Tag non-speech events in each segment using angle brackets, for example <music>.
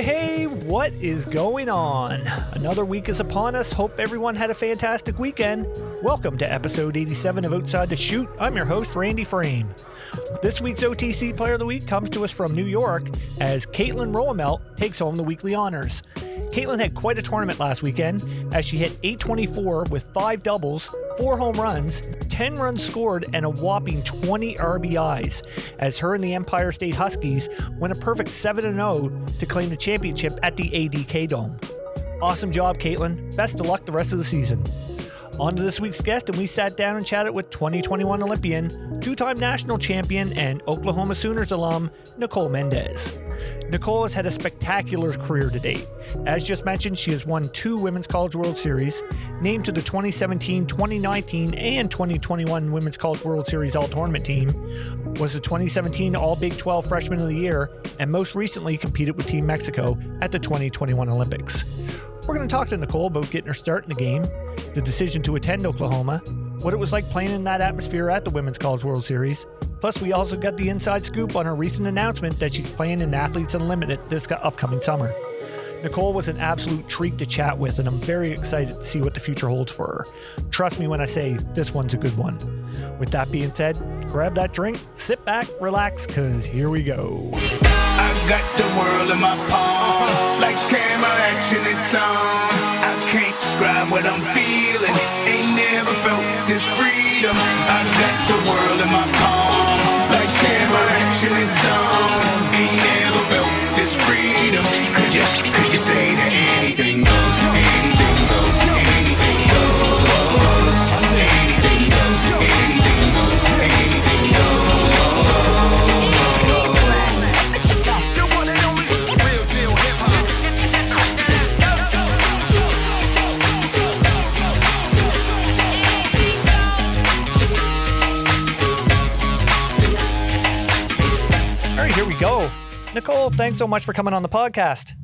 Hey, what is going on? Another week is upon us. Hope everyone had a fantastic weekend. Welcome to episode 87 of Outside the Chute. I'm your host, Randy Frame. This week's OTC Player of the Week comes to us from New York as Caitlin Roemelt takes home the weekly honors. Caitlin had quite a tournament last weekend as she hit 824 with five doubles, four home runs, 10 runs scored, and a whopping 20 RBIs as her and the Empire State Huskies went a perfect 7 0 to claim the championship at the ADK Dome. Awesome job, Caitlin. Best of luck the rest of the season. On to this week's guest, and we sat down and chatted with 2021 Olympian, two time national champion, and Oklahoma Sooners alum, Nicole Mendes. Nicole has had a spectacular career to date. As just mentioned, she has won two Women's College World Series, named to the 2017, 2019, and 2021 Women's College World Series All Tournament team, was the 2017 All Big 12 Freshman of the Year, and most recently competed with Team Mexico at the 2021 Olympics. We're going to talk to Nicole about getting her start in the game, the decision to attend Oklahoma, what it was like playing in that atmosphere at the Women's College World Series. Plus, we also got the inside scoop on her recent announcement that she's playing in Athletes Unlimited this upcoming summer. Nicole was an absolute treat to chat with, and I'm very excited to see what the future holds for her. Trust me when I say this one's a good one. With that being said, grab that drink, sit back, relax, because here we go. I got the world in my palm. Lights, camera, action, it's on. I can't describe what I'm feeling. Ain't never felt this freedom. I got the world in my palm. Lights, camera, action, it's on. Ain't never felt this freedom. Could you, could say that anything goes? Here we go. Nicole, thanks so much for coming on the podcast.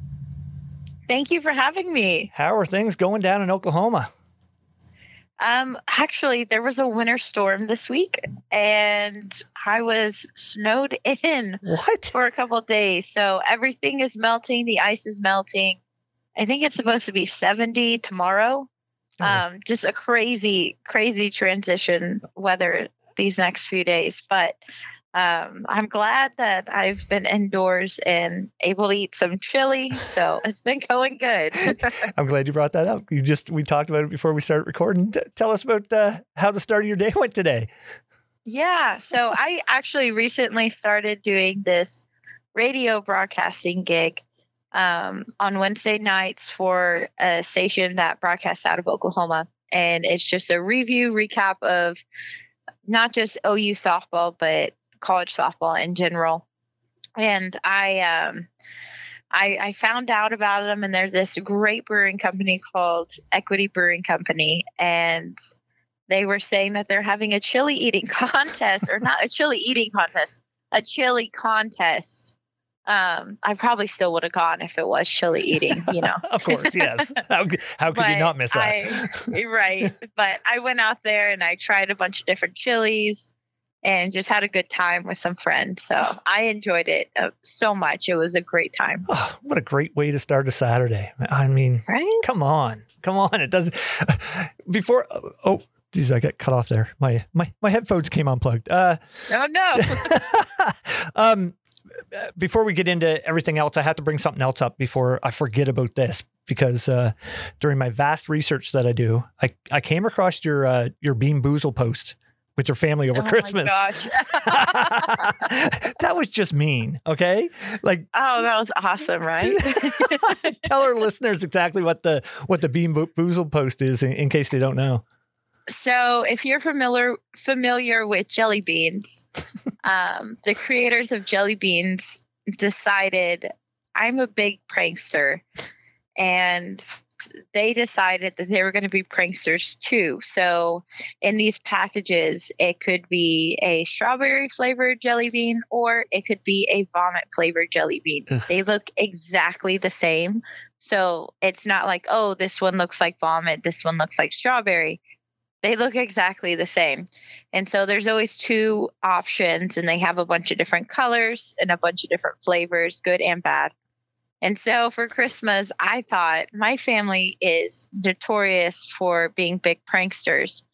Thank you for having me. How are things going down in Oklahoma? Um, actually, there was a winter storm this week, and I was snowed in What? for a couple of days. So everything is melting. The ice is melting. I think it's supposed to be 70 tomorrow. Oh. Um, just a crazy, crazy transition weather these next few days. But um, I'm glad that I've been indoors and able to eat some chili. So <laughs> it's been going good. <laughs> I'm glad you brought that up. You just we talked about it before we started recording. T- tell us about uh, how the start of your day <laughs> went today. Yeah. So I actually recently started doing this radio broadcasting gig um, on Wednesday nights for a station that broadcasts out of Oklahoma. And it's just a review recap of not just OU softball, but college softball in general. And I, um, I, I found out about them, and there's this great brewing company called Equity Brewing Company, and they were saying that they're having a chili eating <laughs> contest or not a chili eating contest a chili contest um i probably still would have gone if it was chili eating you know <laughs> of course, yes. How, how could you not miss that? I, right but i went out there and i tried a bunch of different chilies and just had a good time with some friends so i enjoyed it uh, so much it was a great time Oh, <sighs> what a great way to start a Saturday. I mean, right come on, come on. It doesn't. <laughs> Before, oh, geez, I got cut off there. My my my headphones came unplugged. Uh, oh no <laughs> um, before we get into everything else, I have to bring something else up before I forget about this because uh, during my vast research that I do, I, I came across your uh, your Bean Boozle post with your family over oh Christmas. my gosh <laughs> <laughs> that was just mean. Okay, like oh that was awesome right <laughs> tell our listeners exactly what the what the Bean Bo- Boozle post is in, in case they don't know. So, if you're familiar familiar with jelly beans, um, the creators of jelly beans decided I'm a big prankster, and they decided that they were going to be pranksters too. So, in these packages, it could be a strawberry flavored jelly bean or it could be a vomit flavored jelly bean. Ugh. They look exactly the same. So, it's not like, oh, this one looks like vomit, this one looks like strawberry they look exactly the same. And so there's always two options, and they have a bunch of different colors and a bunch of different flavors, good and bad. And so for Christmas, I thought my family is notorious for being big pranksters.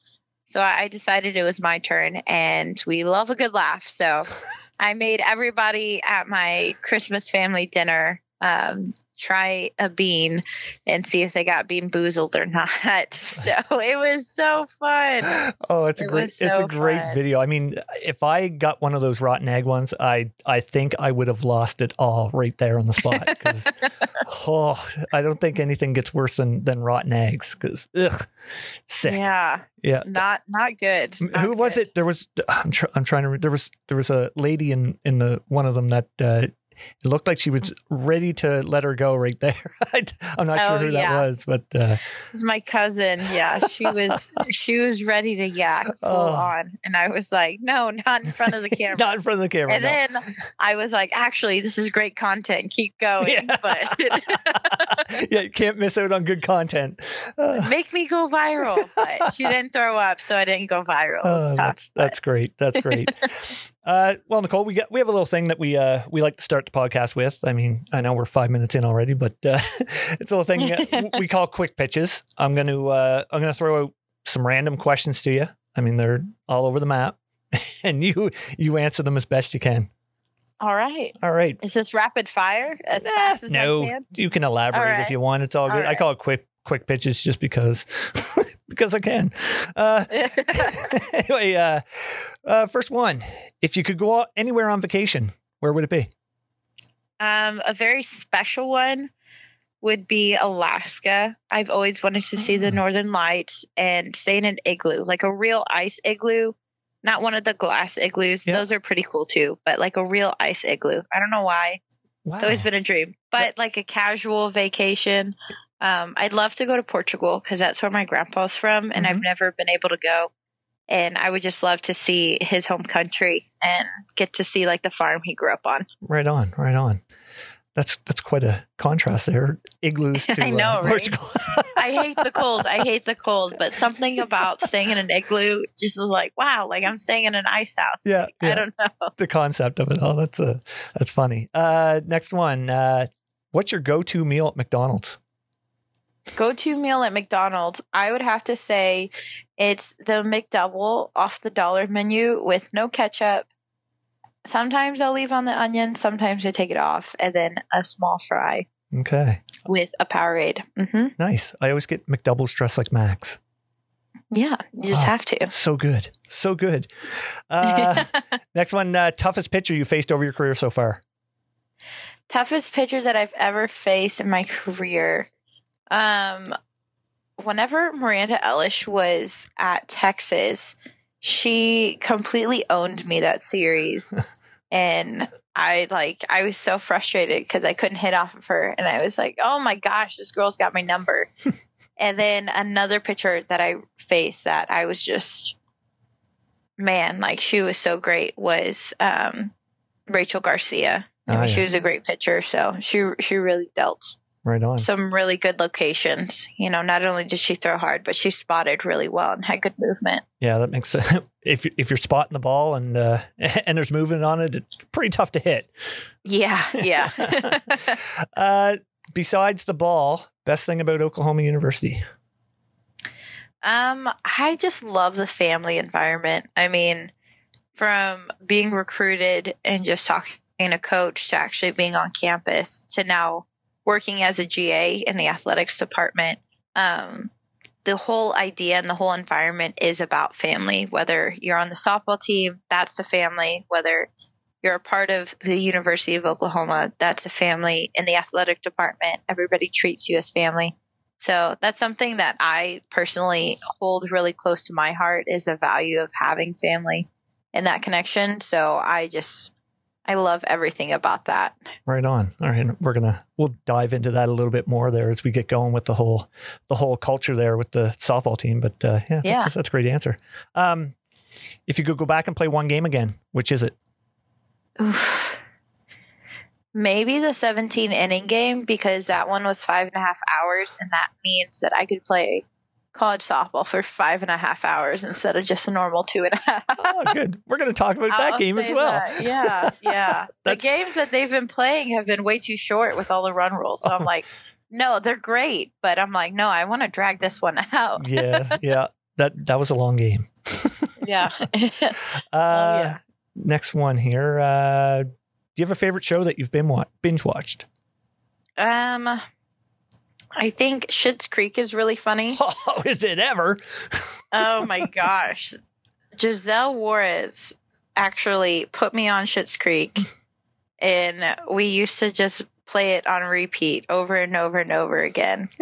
So I decided it was my turn and we love a good laugh. So <laughs> I made everybody at my Christmas family dinner um, try a bean and see if they got bean boozled or <laughs> not. So it was so fun. Oh, it's a It great was it's a great fun. video. I mean, if I got one of those rotten egg ones, I I think I would have lost it all right there on the spot. 'cause, <laughs> oh, I don't think anything gets worse than than rotten eggs. Because ugh, sick. Yeah. Yeah, not not good. Not Who was good. it? There was I'm, tr- I'm trying to. re- There was there was a lady in in the one of them that uh, it looked like she was ready to let her go right there. <laughs> I, am not sure Oh, who yeah. that was, but uh, This is my cousin. Yeah, she was she was ready to yak <laughs> full Oh. on, and I was like, no, not in front of the camera. <laughs> not in front of the camera. and no. then I was like, actually, this is great content. Keep going, Yeah. but yeah, you can't miss out on good content. Uh, make me go viral. But she didn't throw up, so I didn't go viral. It was Oh, tough. that's that's great. That's great. Uh, well, Nicole, we got we have a little thing that we uh, we like to start the podcast with. I mean, I know we're five minutes in already, but uh, <laughs> it's a little thing uh, we call quick pitches. I'm going to uh, I'm going to throw out some random questions to you. I mean, they're all over the map, <laughs> and you you answer them as best you can. All right. All right. Is this rapid fire as Eh, fast as no, I can? you can elaborate All if you want. It's all All good. I call it quick quick pitches just because <laughs> because I can. Uh, <laughs> <laughs> anyway, uh, uh, first one. If you could go anywhere on vacation, where would it be? Um, a very special one would be Alaska. I've always wanted to see the Ah. northern lights and stay in an igloo, like a real ice igloo, not one of the glass igloos. Those are pretty cool too, but like a real ice igloo. I don't know why. Wow. It's always been a dream, but like a casual vacation. Um, I'd love to go to Portugal because that's where my grandpa's from, and Mm-hmm. I've never been able to go. And I would just love to see his home country and get to see like the farm he grew up on. right on, right on. That's that's quite a contrast there. Igloos <laughs> to I know, uh, right? Portugal. I hate the cold. I hate the cold, but something about staying in an igloo just is like, wow, like I'm staying in an ice house. Yeah, Like, yeah. I don't know. the concept of it all. That's a that's funny. Uh, next one. Uh, what's your go-to meal at McDonald's? Go to meal at McDonald's. I would have to say it's the McDouble off the dollar menu with no ketchup. Sometimes I'll leave on the onion, sometimes I take it off, and then a small fry Okay, with a Powerade. Mm-hmm. nice. I always get McDoubles dressed like Max. Yeah, you just Wow. have to. So good, so good. Uh, <laughs> next one. Uh, toughest pitcher you faced over your career so far? toughest pitcher that I've ever faced in my career. Um, whenever Miranda Elish was at Texas, she completely owned me that series, <laughs> and I like I was so frustrated because I couldn't hit off of her, and I was like, "Oh my gosh, this girl's got my number." <laughs> and then another pitcher that I faced that I was just, man, like she was so great was um, Rachel Garcia. I Oh, mean, yeah. she was a great pitcher, so she she really dealt Right on. some really good locations. You know, not only did she throw hard, but she spotted really well and had good movement. Yeah, that makes sense. <laughs> If if you're spotting the ball and uh, <laughs> and there's movement on it, it's pretty tough to hit. Yeah, yeah. <laughs> uh, besides the ball, best thing about Oklahoma University. um, I just love the family environment. I mean, from being recruited and just talking to coach to actually being on campus to now working as a GA in the athletics department. Um, the whole idea and the whole environment is about family. Whether you're on the softball team, that's the family. Whether you're a part of the University of Oklahoma, that's a family. In the athletic department, everybody treats you as family. So that's something that I personally hold really close to my heart is a value of having family and that connection. So I just I love everything about that. Right on. All right, we're gonna we'll dive into that a little bit more there as we get going with the whole the whole culture there with the softball team. But uh, yeah, Yeah. That's, that's a great answer. Um, if you could go back and play one game again, which is it? Oof. <sighs> Maybe the 17 inning game because that one was five and a half hours, and that means that I could play college softball for five and a half hours instead of just a normal two and a <laughs> half. Oh, good. We're going to talk about that I'll game as well. that. Yeah, yeah. <laughs> the games that they've been playing have been way too short with all the run rules. So I'm like, no, they're great, but I'm like, no, I want to drag this one <laughs> out. yeah, yeah. That that was a long game. yeah. Uh, yeah. Next one here. Uh, do you have a favorite show that you've been wa- binge watched? um, I think Schitt's Creek is really funny. <laughs> Oh, is it ever? Oh my <laughs> gosh. Giselle Juarez actually put me on Schitt's Creek and we used to just play it on repeat over and over and over again. <laughs>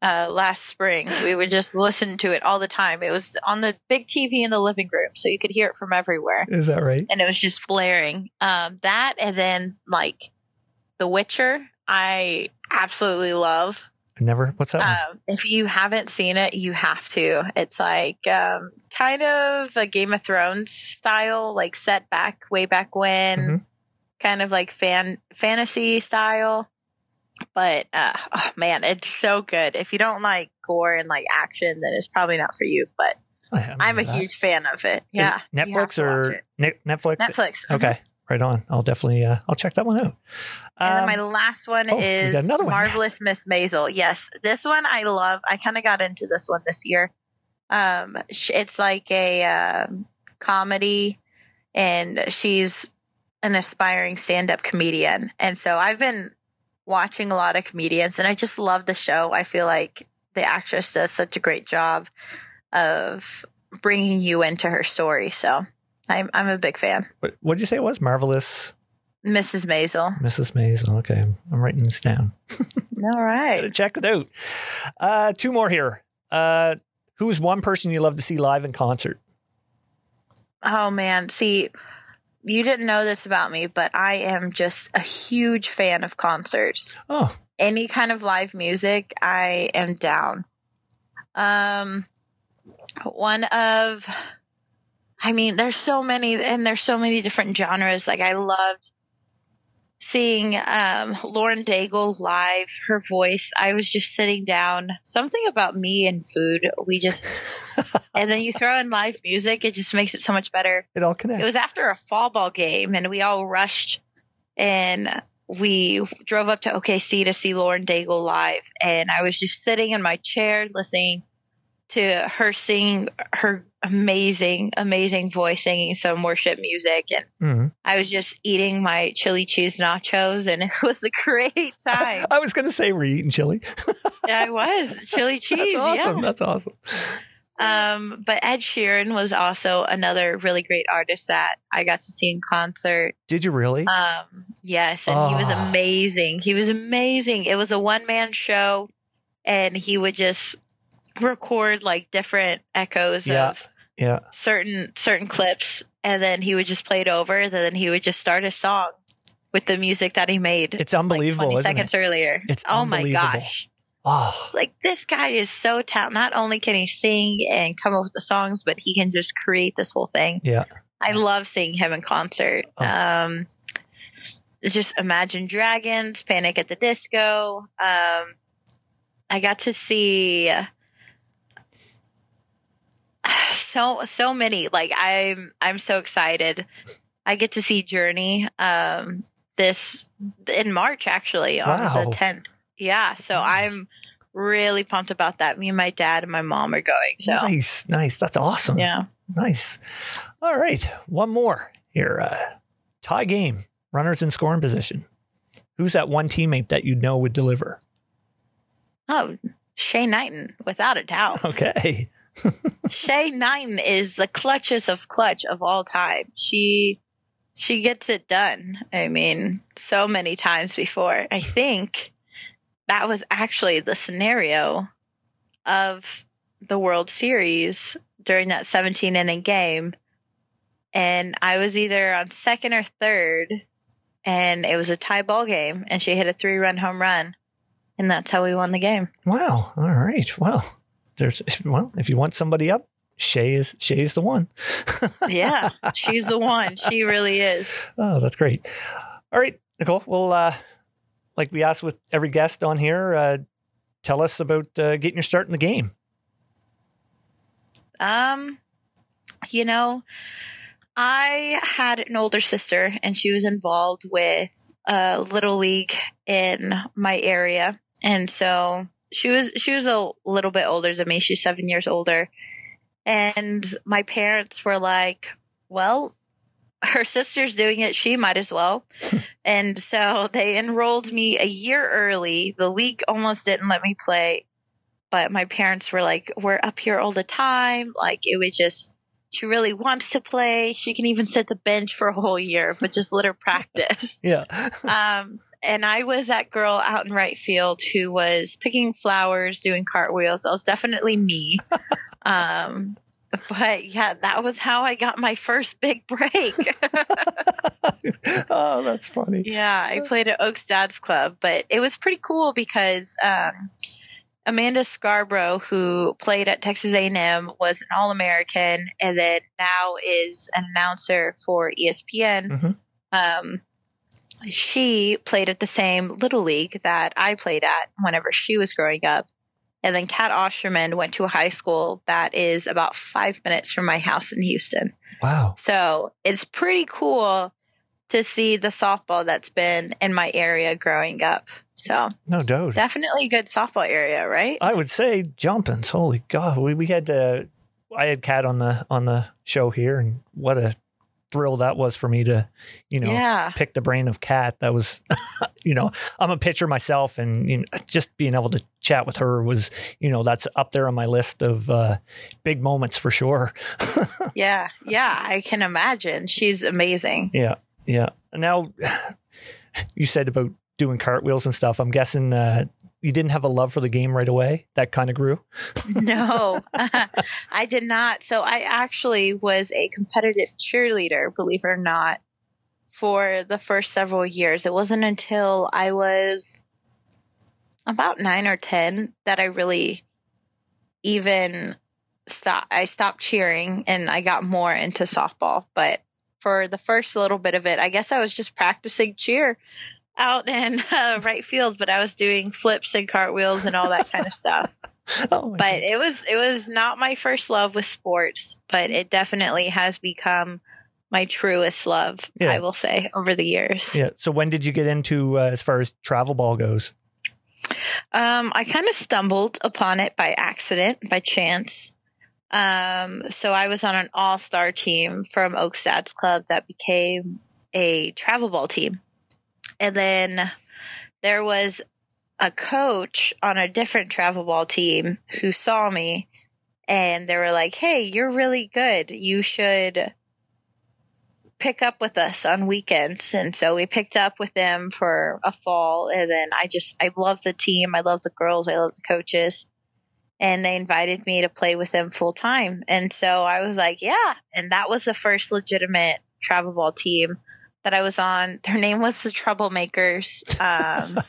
Uh, last spring, we would just listen to it all the time. It was on the big TV in the living room, so you could hear it from everywhere, Is that right? and it was just blaring. Um, that, and then like The Witcher, I absolutely love. I never. What's that? Um, if you haven't seen it, you have to. It's like um, kind of a Game of Thrones style, like set back way back when, Mhm. kind of like fan fantasy style. But uh, oh man, it's so good. If you don't like gore and like action, then it's probably not for you. But I'm a that. huge fan of it. Yeah, Netflix or it. Ne- Netflix? Netflix. mhm. Okay, right on. I'll definitely. Uh, I'll check that one out. And then my Um, last one oh, is one, Marvelous Miss Maisel. Yes, this one I love. I kind of got into this one this year. Um, it's like a um comedy, and she's an aspiring stand-up comedian. And so I've been watching a lot of comedians, and I just love the show. I feel like the actress does such a great job of bringing you into her story. So I'm I'm a big fan. what did you say it was? Marvelous Mrs. Maisel. Mrs. Maisel. Okay, I'm writing this down. <laughs> All right. Gotta check it out. Uh, two more here. Uh, who is one person you love to see live in concert? Oh man, see, you didn't know this about me, but I am just a huge fan of concerts. Oh, Any kind of live music, I am down. Um one of I mean, there's so many and there's so many different genres. Like I loved seeing um Lauren Daigle live, her voice. I was just sitting down. Something about me and food. We just <laughs> and then you throw in live music, it just makes it so much better. it all connects. It was after a fall ball game, and we all rushed and we drove up to OKC to see Lauren Daigle live. And I was just sitting in my chair listening to her sing her amazing, amazing voice singing some worship music. And Mhm. I was just eating my chili cheese nachos, and <laughs> it was a great time. <laughs> I was gonna say we're eating chili. I was chili <laughs> cheese. That's awesome. Yeah. That's awesome. Um, but Ed Sheeran was also another really great artist that I got to see in concert. Did you really? Um, yes, and he was Oh. amazing. He was amazing. It was a one man show, and he would just record like different echoes Yeah. of yeah. certain certain clips, and then he would just play it over. And then he would just start a song with the music that he made. It's like unbelievable, 20 seconds it? earlier. It's oh my gosh Oh, like this guy is so talented. Not only can he sing and come up with the songs, but he can just create this whole thing. yeah. I love seeing him in concert. Oh. Um, it's just Imagine Dragons, Panic at the Disco. Um, I got to see <sighs> so so many. Like I'm I'm so excited. I get to see Journey um, this in March actually on Wow. the 10th. Yeah, so I'm really pumped about that. Me and my dad and my mom are going. So Nice. Nice. That's awesome. yeah. Nice. All right. One more here. Uh, tie game. Runners in scoring position. Who's that one teammate that you know would deliver? Oh, Shay Knighten, without a doubt. Okay. Shay Knighten is the clutchest of clutch of all time. She she gets it done. I mean, so many times before. I think that was actually the scenario of the World Series during that 17 inning game. And I was either on second or third, and it was a tie ball game, and she hit a three run home run. And that's how we won the game. Wow. All right. Well, there's <laughs> well, if you want somebody up, Shay is Shay is the one. <laughs> Yeah, she's the one. She really is. Oh, that's great. All right, Nicole. Well, uh, like we asked with every guest on here, uh, tell us about uh, getting your start in the game. Um, you know, I had an older sister, and she was involved with a little league in my area, and so she was she was a little bit older than me. She's seven years older, and my parents were like, "Well." Her sister's doing it, she might as well. <laughs> and so they enrolled me a year early. The league almost didn't let me play, but my parents were like, We're up here all the time. Like, it was just, she really wants to play. She can even sit the bench for a whole year, but just let her practice. <laughs> Yeah. um, and I was that girl out in right field who was picking flowers, doing cartwheels. That was definitely me. <laughs> um, but yeah, that was how I got my first big break. <laughs> oh, that's funny. Yeah, I played at Oaks Dad's Club, but it was pretty cool because um, Amanda Scarborough, who played at Texas A&M, was an All-American, and then now is an announcer for ESPN. Mhm. Um, she played at the same little league that I played at whenever she was growing up. And then Cat Osterman went to a high school that is about five minutes from my house in Houston. Wow. So it's pretty cool to see the softball that's been in my area growing up. So No doubt. definitely a good softball area, right? I would say jumpins. Holy God, we, we had uh, I had Cat on the on the show here, and what a thrill that was for me to, you know, yeah. pick the brain of Cat. That was, <laughs> you know, I'm a pitcher myself, and you know, just being able to chat with her was, you know, that's up there on my list of uh, big moments for sure. <laughs> Yeah. Yeah. I can imagine. She's amazing. yeah, yeah. Now, <sighs> you said about doing cartwheels and stuff. I'm guessing uh, you didn't have a love for the game right away. That kind of grew. no, <laughs> <laughs> I did not. So I actually was a competitive cheerleader, believe it or not, for the first several years. It wasn't until I was about nine or 10 that I really even stopped. I stopped cheering and I got more into softball. But for the first little bit of it, I guess I was just practicing cheer out in <laughs> uh, right field, but I was doing flips and cartwheels and all that kind of stuff <laughs> Oh, but it was it was not my first love with sports but it definitely has become my truest love Yeah. i will say over the years Yeah. So when did you get into uh, as far as travel ball goes? um i kind of stumbled upon it by accident by chance um so i was on an all-star team from Oaks Dad's Club that became a travel ball team and then there was a coach on a different travel ball team who saw me and they were like, Hey, you're really good. You should pick up with us on weekends. And so we picked up with them for a fall. And then I just, I love the team. I love the girls. I love the coaches. And they invited me to play with them full time. And so I was like, Yeah. And that was the first legitimate travel ball team that I was on. Their name was the Troublemakers. Um,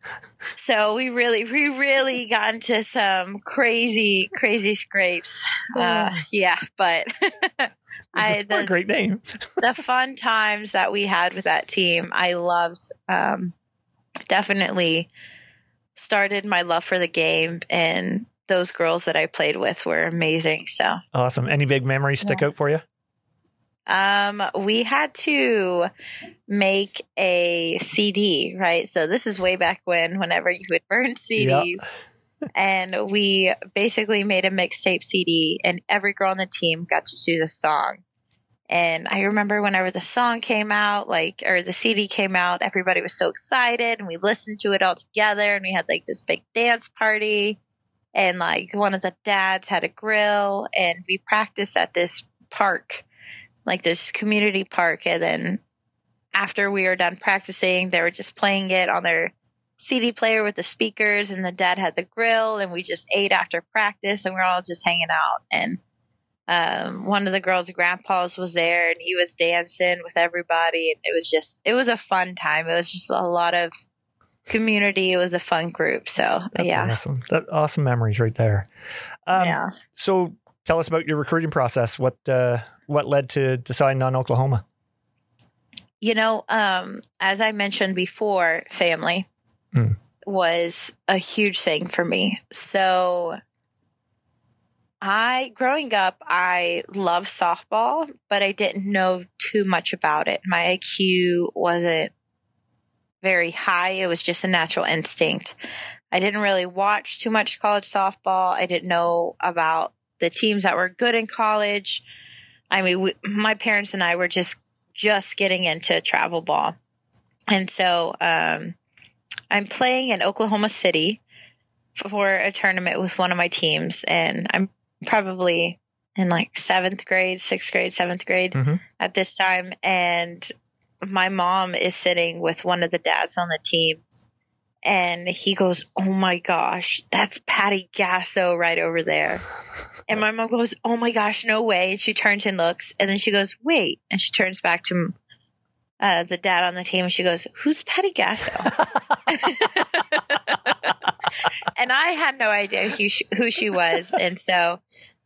<laughs> so we really, we really got into some crazy, crazy scrapes. Uh, yeah, but <laughs> I the, great name. <laughs> the fun times that we had with that team, I loved. Um, definitely started my love for the game, and those girls that I played with were amazing. So Awesome. Any big memories stick out for you? Um, we had to make a CD, right? So this is way back when, whenever you would burn <laughs> CDs. and we basically made a mixtape CD, and every girl on the team got to choose a song. And I remember whenever the song came out, like, or the CD came out, everybody was so excited, and we listened to it all together, and we had like this big dance party. And like one of the dads had a grill, and we practiced at this park like this community park and then after we were done practicing they were just playing it on their cd player with the speakers and the dad had the grill and we just ate after practice and we are all just hanging out. And um, one of the girls grandpa's was there and he was dancing with everybody and it was just it was a fun time. It was just a lot of community. It was a fun group. So That's yeah. awesome. That awesome memories right there. Um, yeah. So tell us about your recruiting process. What uh, what led to deciding on Oklahoma? You know, um, as I mentioned before, family Hmm. was a huge thing for me. So I growing up, I loved softball, but I didn't know too much about it. My IQ wasn't very high. It was just a natural instinct. I didn't really watch too much college softball. I didn't know about the teams that were good in college. I mean, we, my parents and I were just just getting into travel ball, and so um, I'm playing in Oklahoma City for a tournament with one of my teams, and I'm probably in like seventh grade, sixth grade, seventh grade Mhm. at this time, and my mom is sitting with one of the dads on the team. And he goes, Oh my gosh, that's Patty Gasso right over there. <laughs> And my mom goes, Oh my gosh, no way. And she turns and looks. And then she goes, Wait. And she turns back to uh, the dad on the team and she goes, Who's Patty Gasso? <laughs> and I had no idea who she, who she was. And so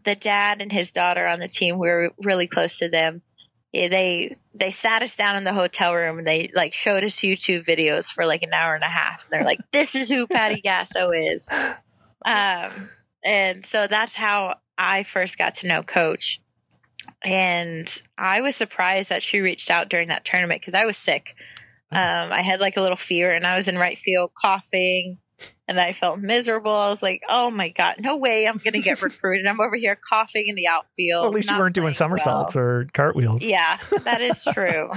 the dad and his daughter on the team, we were really close to them. They they sat us down in the hotel room and they like showed us YouTube videos for like an hour and a half. And they're like, "This is who Patty Gasso is," um, and so that's how I first got to know Coach. And I was surprised that she reached out during that tournament because I was sick. Um, I had like a little fever and I was in right field coughing and I felt miserable. I was like, oh my God, no way I'm going to get <laughs> recruited. I'm over here coughing in the outfield. Well, at least you weren't doing somersaults well. or cartwheels. Yeah, that is <laughs> true.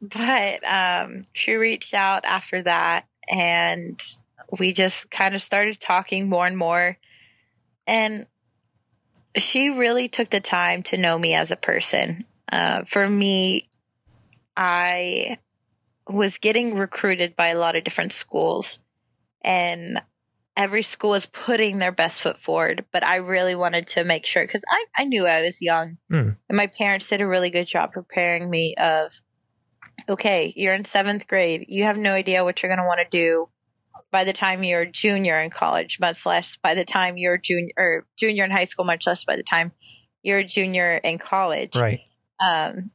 but um, she reached out after that, and we just kind of started talking more and more. And she really took the time to know me as a person. Uh, for me, I was getting recruited by a lot of different schools, and every school was putting their best foot forward. But I really wanted to make sure because I, I knew I was young, and my parents did a really good job preparing me. Of okay, you're in seventh grade, you have no idea what you're going to want to do by the time you're junior in college, much less by the time you're junior or junior in high school, much less by the time you're a junior in college Right. um,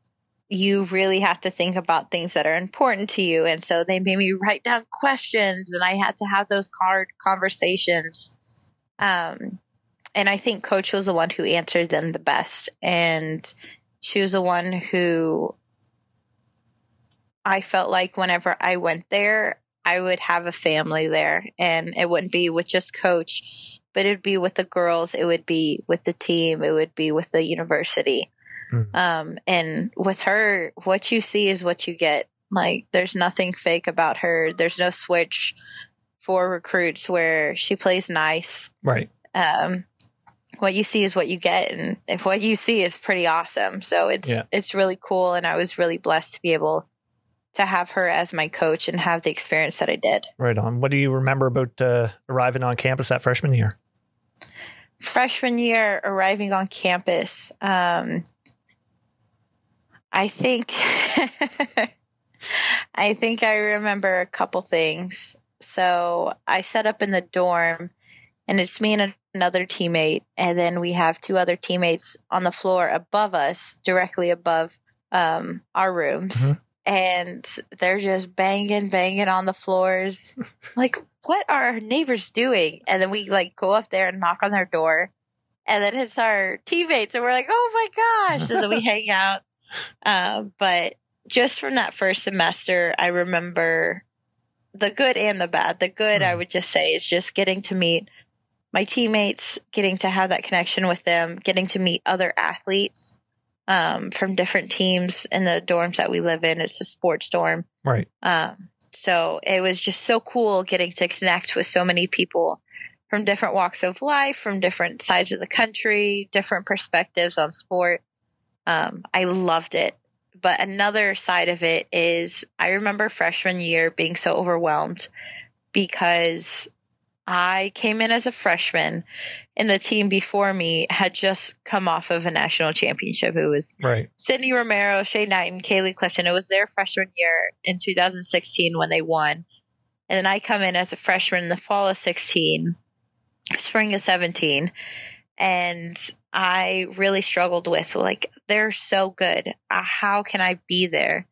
you really have to think about things that are important to you. And so they made me write down questions, and I had to have those card conversations. Um, and I think Coach was the one who answered them the best, and she was the one who I felt like whenever I went there, I would have a family there, and it wouldn't be with just Coach, but it'd be with the girls, it would be with the team, it would be with the university. Mm. Um, and with her, what you see is what you get. Like, there's nothing fake about her. There's no switch for recruits where she plays nice. Right. Um, what you see is what you get, and if what you see is pretty awesome, so it's Yeah. it's really cool. And I was really blessed to be able to have her as my coach and have the experience that I did. Right on. What do you remember about uh, arriving on campus that freshman year? freshman year arriving on campus um i think <laughs> i think i remember a couple things. So i set up in the dorm and it's me and another teammate and then we have two other teammates on the floor above us directly above um our rooms. And they're just banging banging on the floors. <laughs> Like what are our neighbors doing? And then we like go up there and knock on their door and then it's our teammates and we're like oh my gosh. And then we <laughs> hang out um, but just from that first semester i remember the good and the bad the good i Mhm. would just say is just getting to meet my teammates getting to have that connection with them getting to meet other athletes um, from different teams in the dorms that we live in it's a sports dorm Right. um, so it was just so cool getting to connect with so many people from different walks of life, from different sides of the country, different perspectives on sport. Um, I loved it. But another side of it is I remember freshman year being so overwhelmed because I came in as a freshman and the team before me had just come off of a national championship. It was Right. Sydney Romero, Shay Knight, and Caleigh Clifton. It was their freshman year in 2016 when they won. And then I come in as a freshman in the fall of 16, spring of 17. And I really struggled with, like, they're so good. Uh, how can I be there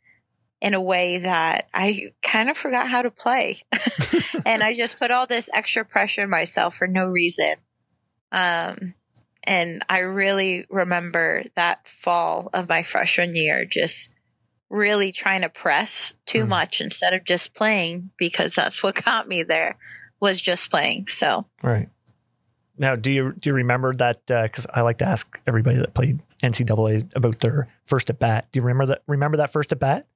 in a way that I kind of forgot how to play? <laughs> and I just put all this extra pressure on myself for no reason. Um, And I really remember that fall of my freshman year just really trying to press too Hmm. much instead of just playing because that's what got me there was just playing. So Right. Now, do you do you remember that? Because I like to ask everybody that played NCAA about their first at bat. Do you remember that? Remember that first at bat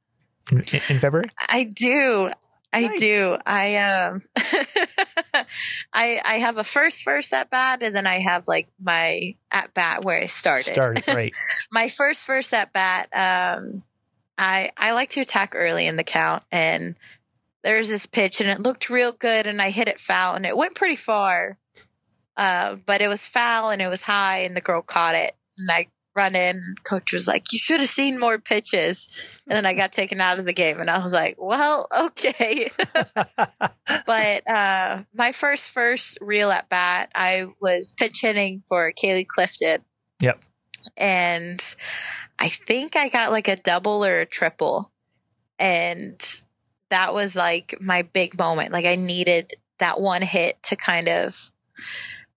in, in February? I do. I Nice. do. I um <laughs> I I have a first first at bat and then I have like my at bat where I started. Started <laughs> right. my first first at bat, um I I like to attack early in the count and there's this pitch and it looked real good and I hit it foul and it went pretty far. Uh, but it was foul and it was high and the girl caught it and I run in coach was like, You should have seen more pitches and then I got taken out of the game and I was like, Well, <laughs> okay. <laughs> but uh my first first real at bat, I was pitch hitting for Caleigh Clifton. Yep. And I think I got like a double or a triple. And that was like my big moment. Like I needed that one hit to kind of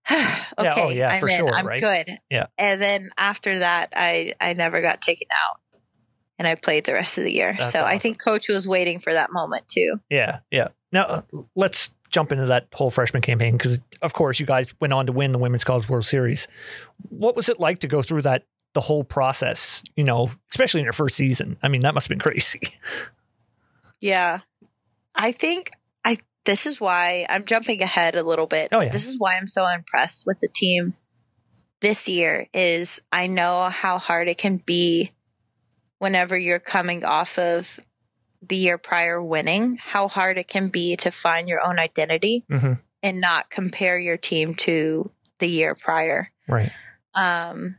<sighs> okay, oh, yeah, I'm for in. sure, I'm right? good. Yeah. And then after that I I never got taken out. And I played the rest of the year. That's so I think coach was waiting for that moment too. Yeah, yeah. Now uh, let's jump into that whole freshman campaign because, of course, you guys went on to win the Women's College World Series. What was it like to go through that the whole process? You know, especially in your first season. I mean, that must have been <laughs> crazy. Yeah. I think this is why I'm jumping ahead a little bit. Oh, yeah. This is why I'm so impressed with the team this year is I know how hard it can be whenever you're coming off of the year prior winning, how hard it can be to find your own identity Mhm. and not compare your team to the year prior. Right. Um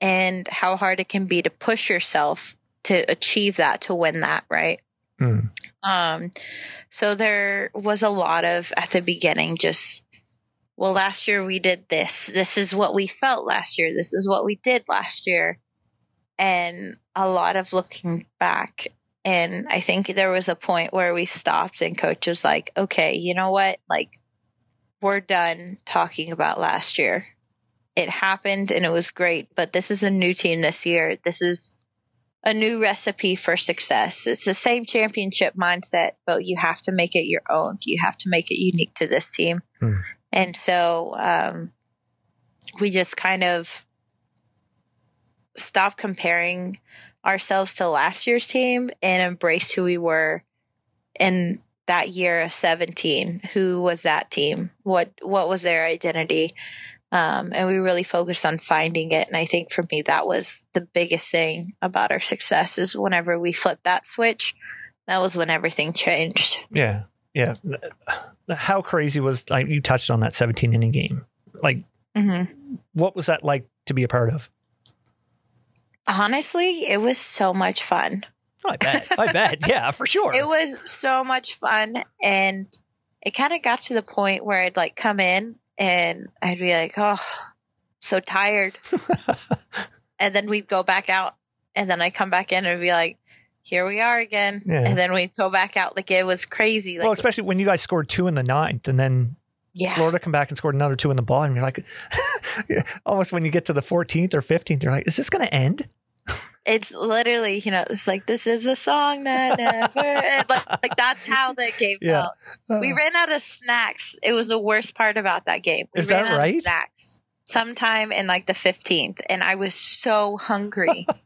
and how hard it can be to push yourself to achieve that, to win that, right? Mm. Um, so there was a lot of at the beginning, just well, last year we did this. This is what we felt last year. This is what we did last year, and a lot of looking back. And I think there was a point where we stopped, and coach was like, "Okay, you know what? Like, we're done talking about last year. It happened, and it was great. But this is a new team this year. This is." A new recipe for success. It's the same championship mindset, but you have to make it your own. You have to make it unique to this team. Hmm. And so um, we just kind of stopped comparing ourselves to last year's team and embraced who we were in that year of 17 who was that team what what was their identity um, and we really focused on finding it and i think for me that was the biggest thing about our success is whenever we flipped that switch that was when everything changed Yeah. Yeah. How crazy was like you touched on that 17 inning game? Like, mm-hmm. what was that like to be a part of? honestly it was so much fun Oh, I bet. I bet. <laughs> Yeah, for sure. it was so much fun and it kind of got to the point where i'd like come in and i'd be like oh so tired <laughs> and then we'd go back out and then i'd come back in and be like here we are again Yeah. and then we'd go back out like it was crazy like well, especially when you guys scored two in the ninth and then yeah Florida come back and scored another two in the bottom. You're like, <laughs> almost when you get to the 14th or 15th, you're like, is this going to end? <laughs> it's literally you know it's like this is a song that never <laughs> like, like that's how that game Yeah. felt uh-huh. we ran out of snacks. It was the worst part about that game. We Is ran that out right? Of snacks sometime in like the fifteenth, and I was so hungry. <laughs>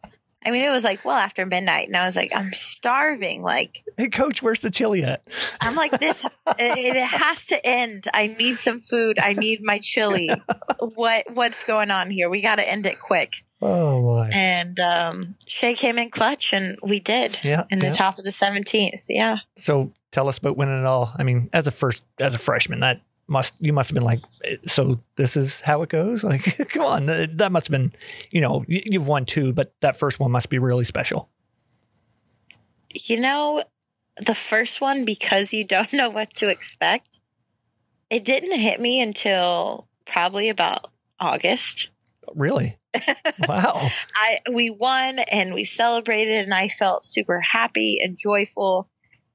I mean, it was like well after midnight, and I was like, I'm starving. Like hey, coach, where's the chili at? I'm like this. <laughs> it, it has to end. I need some food. I need my chili. What what's going on here? We got to end it quick. Oh, my. And um, Shay came in clutch, and we did Yeah. in the yeah. top of the seventeenth. Yeah. So tell us about winning it all. I mean, as a first, as a freshman, that must, you must have been like, eh, so this is how it goes? <laughs> Like, come on. That must have been, you know, you've won two, but that first one must be really special. you know, the first one, because you <laughs> don't know what to expect, it didn't hit me until probably about August. Really? <laughs> Wow. I we won and we celebrated and I felt super happy and joyful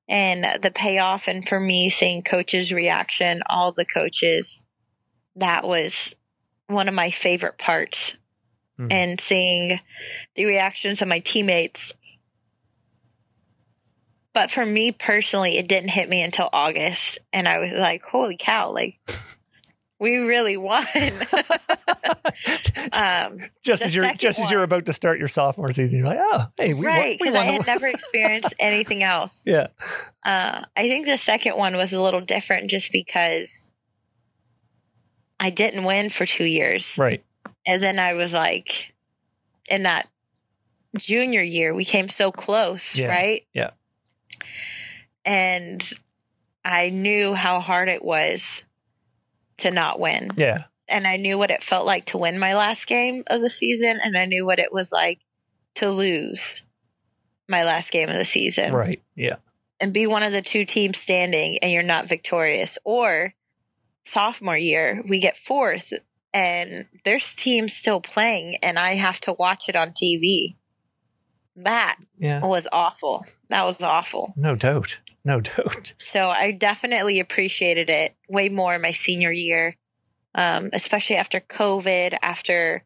and the payoff and for me seeing coaches reaction all the coaches that was one of my favorite parts. Hmm. And seeing the reactions of my teammates. But for me personally, it didn't hit me until August. And I was like, holy cow, like, <laughs> we really won. <laughs> um, just as you're just as you're about to start your sophomore season, you're like, oh, hey, we right. Because I had never experienced <laughs> anything else. yeah. Uh, I think the second one was a little different just because I didn't win for two years. Right. And then I was like, in that junior year, we came so close, Yeah, right? yeah. And I knew how hard it was to not win. Yeah. And I knew what it felt like to win my last game of the season. And I knew what it was like to lose my last game of the season Right. Yeah. and be one of the two teams standing and you're not victorious. Or sophomore year, we get fourth and there's teams still playing and I have to watch it on TV. That Yeah. was awful. That was awful. No doubt. No <laughs> doubt. So I definitely appreciated it way more my senior year, um, especially after COVID, after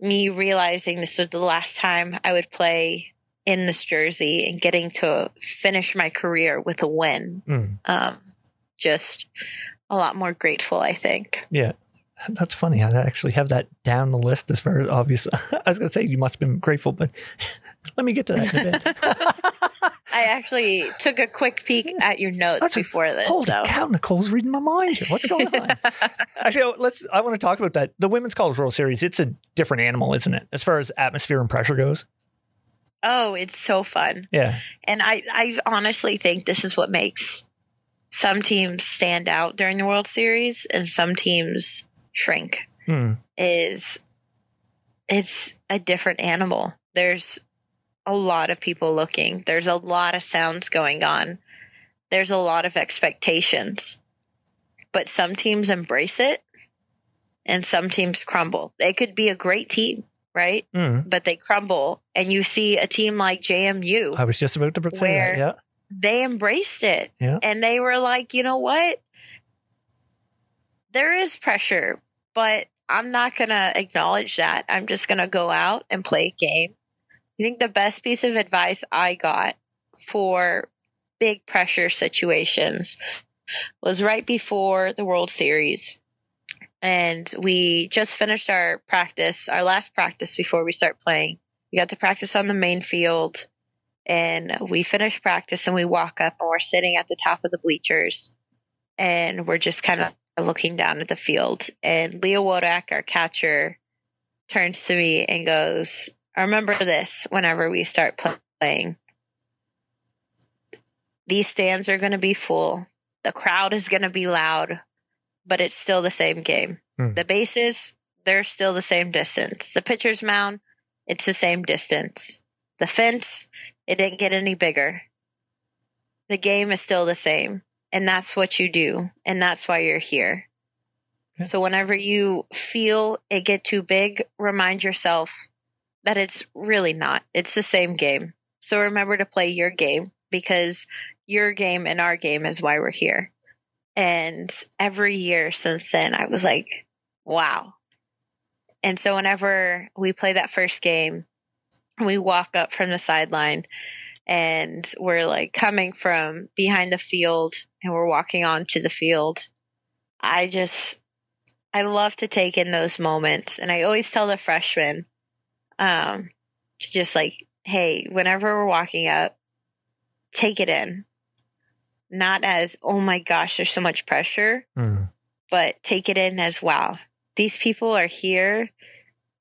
me realizing this was the last time I would play in this jersey and getting to finish my career with a win. Mm. Um, just a lot more grateful, I think. Yeah. That's funny. I actually have that down the list as far as obvious. <laughs> I was going to say you must have been grateful, but <laughs> let me get to that in a bit. <laughs> I actually took a quick peek at your notes That's a- before this. Holy so. cow, Nicole's reading my mind here. What's going on? <laughs> Actually, oh, let's. I want to talk about that. The Women's College World Series. It's a different animal, isn't it? As far as atmosphere and pressure goes. oh, it's so fun. Yeah. And I, I honestly think this is what makes some teams stand out during the World Series and some teams shrink Hmm. is it's a different animal. There's a lot of people looking. There's a lot of sounds going on. There's a lot of expectations. But some teams embrace it and some teams crumble. They could be a great team, right? Hmm. But they crumble and you see a team like JMU I was just about to say that. Yeah. they embraced it Yeah. and they were like you know what there is pressure but i'm not gonna acknowledge that i'm just gonna go out and play a game i think the best piece of advice i got for big pressure situations was right before the world series. And we just finished our practice our last practice before we start playing. We got to practice on the main field and we finish practice and we walk up and we're sitting at the top of the bleachers and we're just kind of looking down at the field. And Leo Wodak, our catcher, turns to me and goes, remember this whenever we start pl- playing. These stands are going to be full. The crowd is going to be loud, but it's still the same game. Hmm. The bases, they're still the same distance. The pitcher's mound, it's the same distance. The fence, it didn't get any bigger. The game is still the same. And that's what you do. And that's why you're here. Yeah. So whenever you feel it get too big, remind yourself that it's really not. It's the same game. So remember to play your game because your game and our game is why we're here. And every year since then, I was like, wow. And so whenever we play that first game, we walk up from the sideline and we're like coming from behind the field and we're walking onto the field. I just, I love to take in those moments. And I always tell the freshmen, um, to just like, hey, whenever we're walking up, take it in. Not as, oh my gosh, there's so much pressure, Hmm. but take it in as, wow, these people are here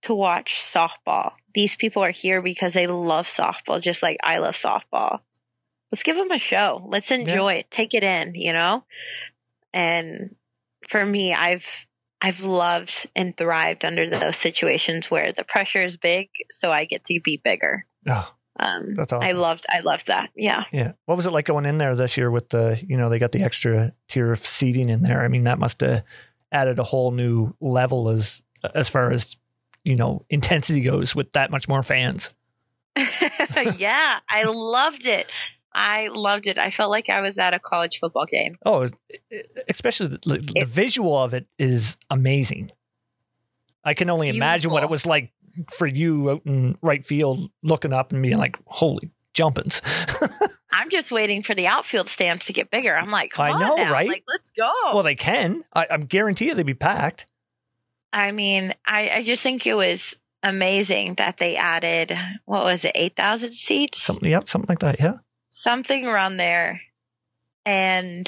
to watch softball. These people are here because they love softball, just like I love softball. Let's give them a show. Let's enjoy it. Take it in, you know? And for me, I've I've loved and thrived under those situations where the pressure is big, so I get to be bigger. Oh, Um, That's I loved I loved that. Yeah. yeah. What was it like going in there this year with the, you know, they got the extra tier of seating in there. I mean, that must have added a whole new level as as far as, you know, intensity goes with that much more fans. <laughs> yeah, I loved it. I loved it. I felt like I was at a college football game. Oh, especially the, the It- visual of it is amazing. I can only imagine what it was like for you out in right field, looking up and being like, "Holy jumpins!" <laughs> I'm just waiting for the outfield stands to get bigger. I'm like, come I on know, now. right? Like, let's go. well, they can. I, I'm guarantee you they'd be packed. I mean, I, I just think it was amazing that they added what was it, eight thousand seats, Something, yep, something like that. Yeah. Something around there, and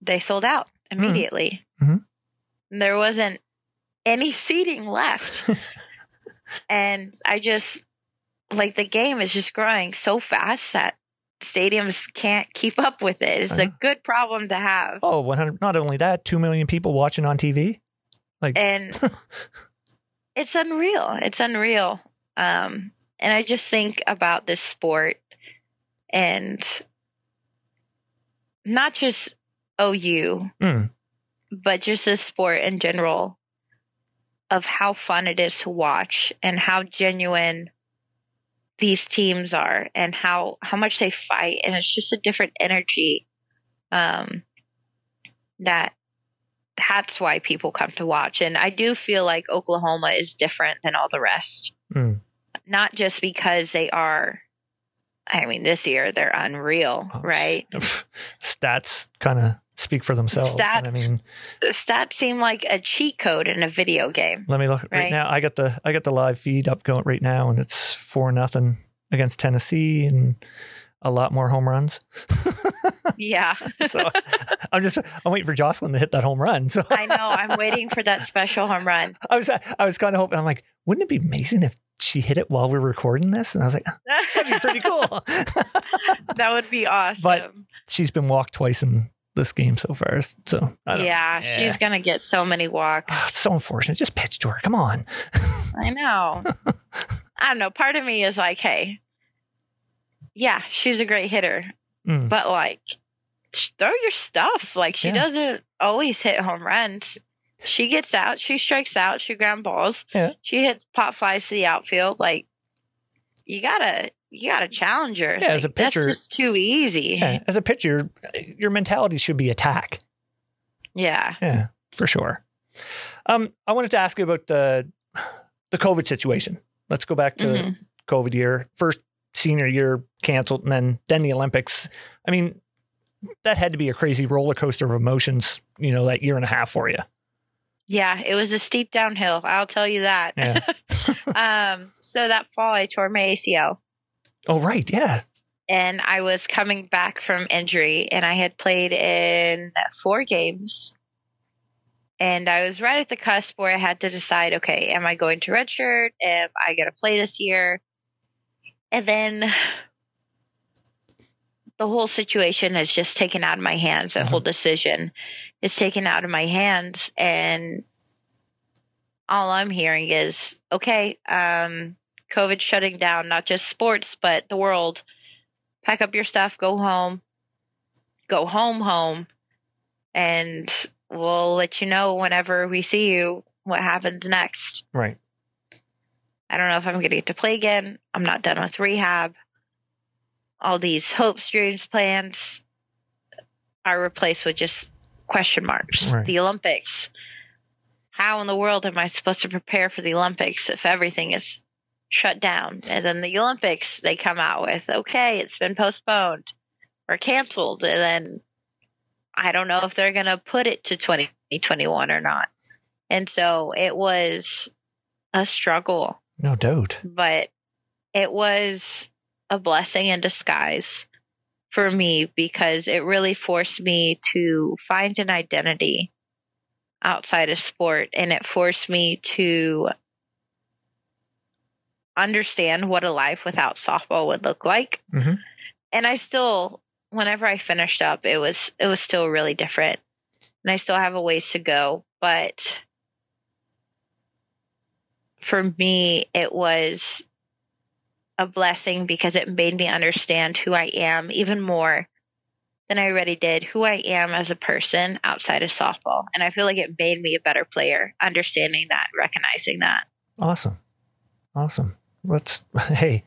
they sold out immediately. Mhm. There wasn't any seating left, <laughs> and I just like the game is just growing so fast that stadiums can't keep up with it. It's I a good problem to have. Oh, 100. Not only that, two million people watching on TV. Like And <laughs> it's unreal it's unreal um and i just think about this sport and not just ou Mm. but just the sport in general of how fun it is to watch and how genuine these teams are and how how much they fight and it's just a different energy um that that's why people come to watch and i do feel like oklahoma is different than all the rest Mm. not just because they are i mean this year they're unreal Oh, right <laughs> Stats kind of speak for themselves. and I Stats. mean, stats seem like a cheat code in a video game let me look right, Right. now. I got the I got the live feed up going right now, and it's four nothing against Tennessee, and a lot more home runs. <laughs> yeah <laughs> so I'm just I'm waiting for Jocelyn to hit that home run. So i know i'm waiting for that special home run I was I was kind of hoping. I'm like, wouldn't it be amazing if she hit it while we're recording this? And I was like, that'd be pretty cool. <laughs> that would be awesome But She's been walked twice in this game so far. So I don't, yeah, she's gonna get so many walks it's so unfortunate. Just pitch to her. Come on. I know. <laughs> I don't know. Part of me is like, hey, yeah, she's a great hitter, Mm. but like, throw your stuff. Like, she Yeah. doesn't always hit home runs. She gets out, she strikes out, she ground balls, Yeah. she hits pop flies to the outfield. Like, you gotta, you gotta challenge her. Yeah, as a Like, that's pitcher- just too easy. Yeah, as a pitcher, your mentality should be attack. Yeah. Yeah, for sure. Um, I wanted to ask you about the the COVID situation. Let's go back to Mhm. COVID year. First senior year canceled, and then then the Olympics. I mean, that had to be a crazy roller coaster of emotions. You know, that year and a half for you. Yeah, it was a steep downhill. I'll tell you that. Yeah. <laughs> um, so that fall, I tore my ACL. oh, right. Yeah. and I was coming back from injury, and I had played in four games. And I was right at the cusp where I had to decide okay, am I going to redshirt? Am I going to play this year? And then the whole situation is just taken out of my hands. That whole decision is taken out of my hands. And all I'm hearing is okay, um, COVID shutting down not just sports, but the world pack up your stuff, go home, go home, home, and we'll let you know whenever we see you what happens next. Right. I don't know if I'm going to get to play again. I'm not done with rehab. All these hopes, dreams, plans are replaced with just question marks. Right. The Olympics. How in the world am I supposed to prepare for the Olympics if everything is shut down? And then the Olympics, they come out with, okay, it's been postponed or canceled. And then I don't know if they're going to put it to 2021 or not. And so it was a struggle No doubt. but it was a blessing in disguise for me because it really forced me to find an identity outside of sport and it forced me to understand what a life without softball would look like Mhm. and i still whenever i finished up it was it was still really different and i still have a ways to go but for me, it was a blessing because it made me understand who I am even more than I already did, who I am as a person outside of softball. And I feel like it made me a better player, understanding that, recognizing that. Awesome. Awesome. Let's <laughs> hey,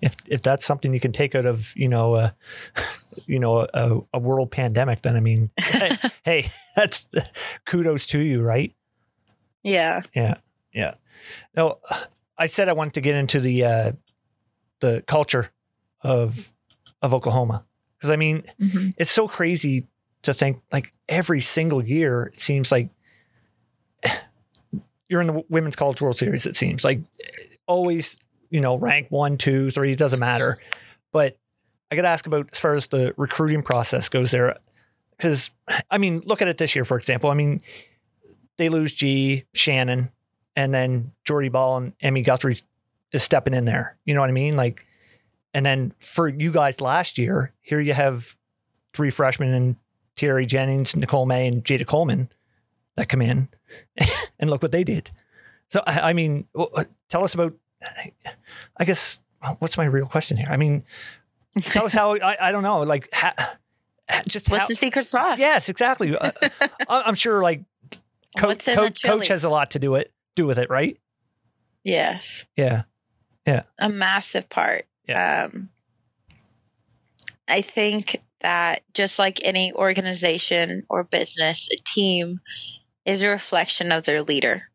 if if that's something you can take out of, you know, uh <laughs> you know, a, a world pandemic, then I mean, <laughs> hey, hey, that's kudos to you, right? Yeah. Yeah. Yeah. No, I said I wanted to get into the uh, the culture of of Oklahoma. Because I mean Mhm. it's so crazy to think like every single year it seems like <sighs> you're in the women's college world series it seems. Like always you know rank one two three it doesn't matter. But i gotta ask about as far as the recruiting process goes there because i mean look at it this year for example. I mean they lose g shannon and then jordy bahl and emmy guthrie is stepping in there you know what i mean like and then for you guys last year here you have three freshmen and Tiare Jennings, Nicole May, and Jayda Coleman that come in, <laughs> and look what they did. So I, I mean, uh, tell us about. I guess what's my real question here? I mean, tell us how. <laughs> I, I don't know, like ha, just What's how, the secret sauce? Yes, exactly. Uh, <laughs> I'm sure like coach coach, coach has a lot to do it do with it, right? Yes, Yeah, a massive part. Um, I think that just like any organization or business, a team is a reflection of their leader.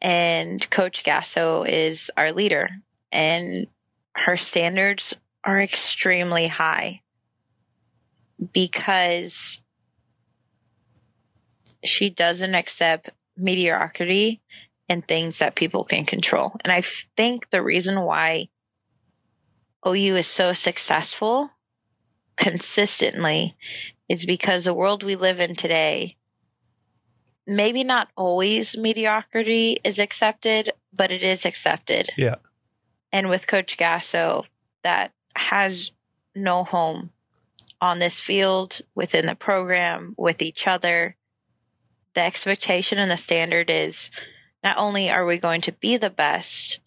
And Coach Gasso is our leader, and her standards are extremely high because she doesn't accept mediocrity and things that people can control. And I think the reason why OU is so successful consistently is because the world we live in today, maybe not always mediocrity is accepted, but it is accepted. Yeah. And with Coach Gasso, that has no home on this field, within the program, with each other. The expectation and the standard is not only are we going to be the best,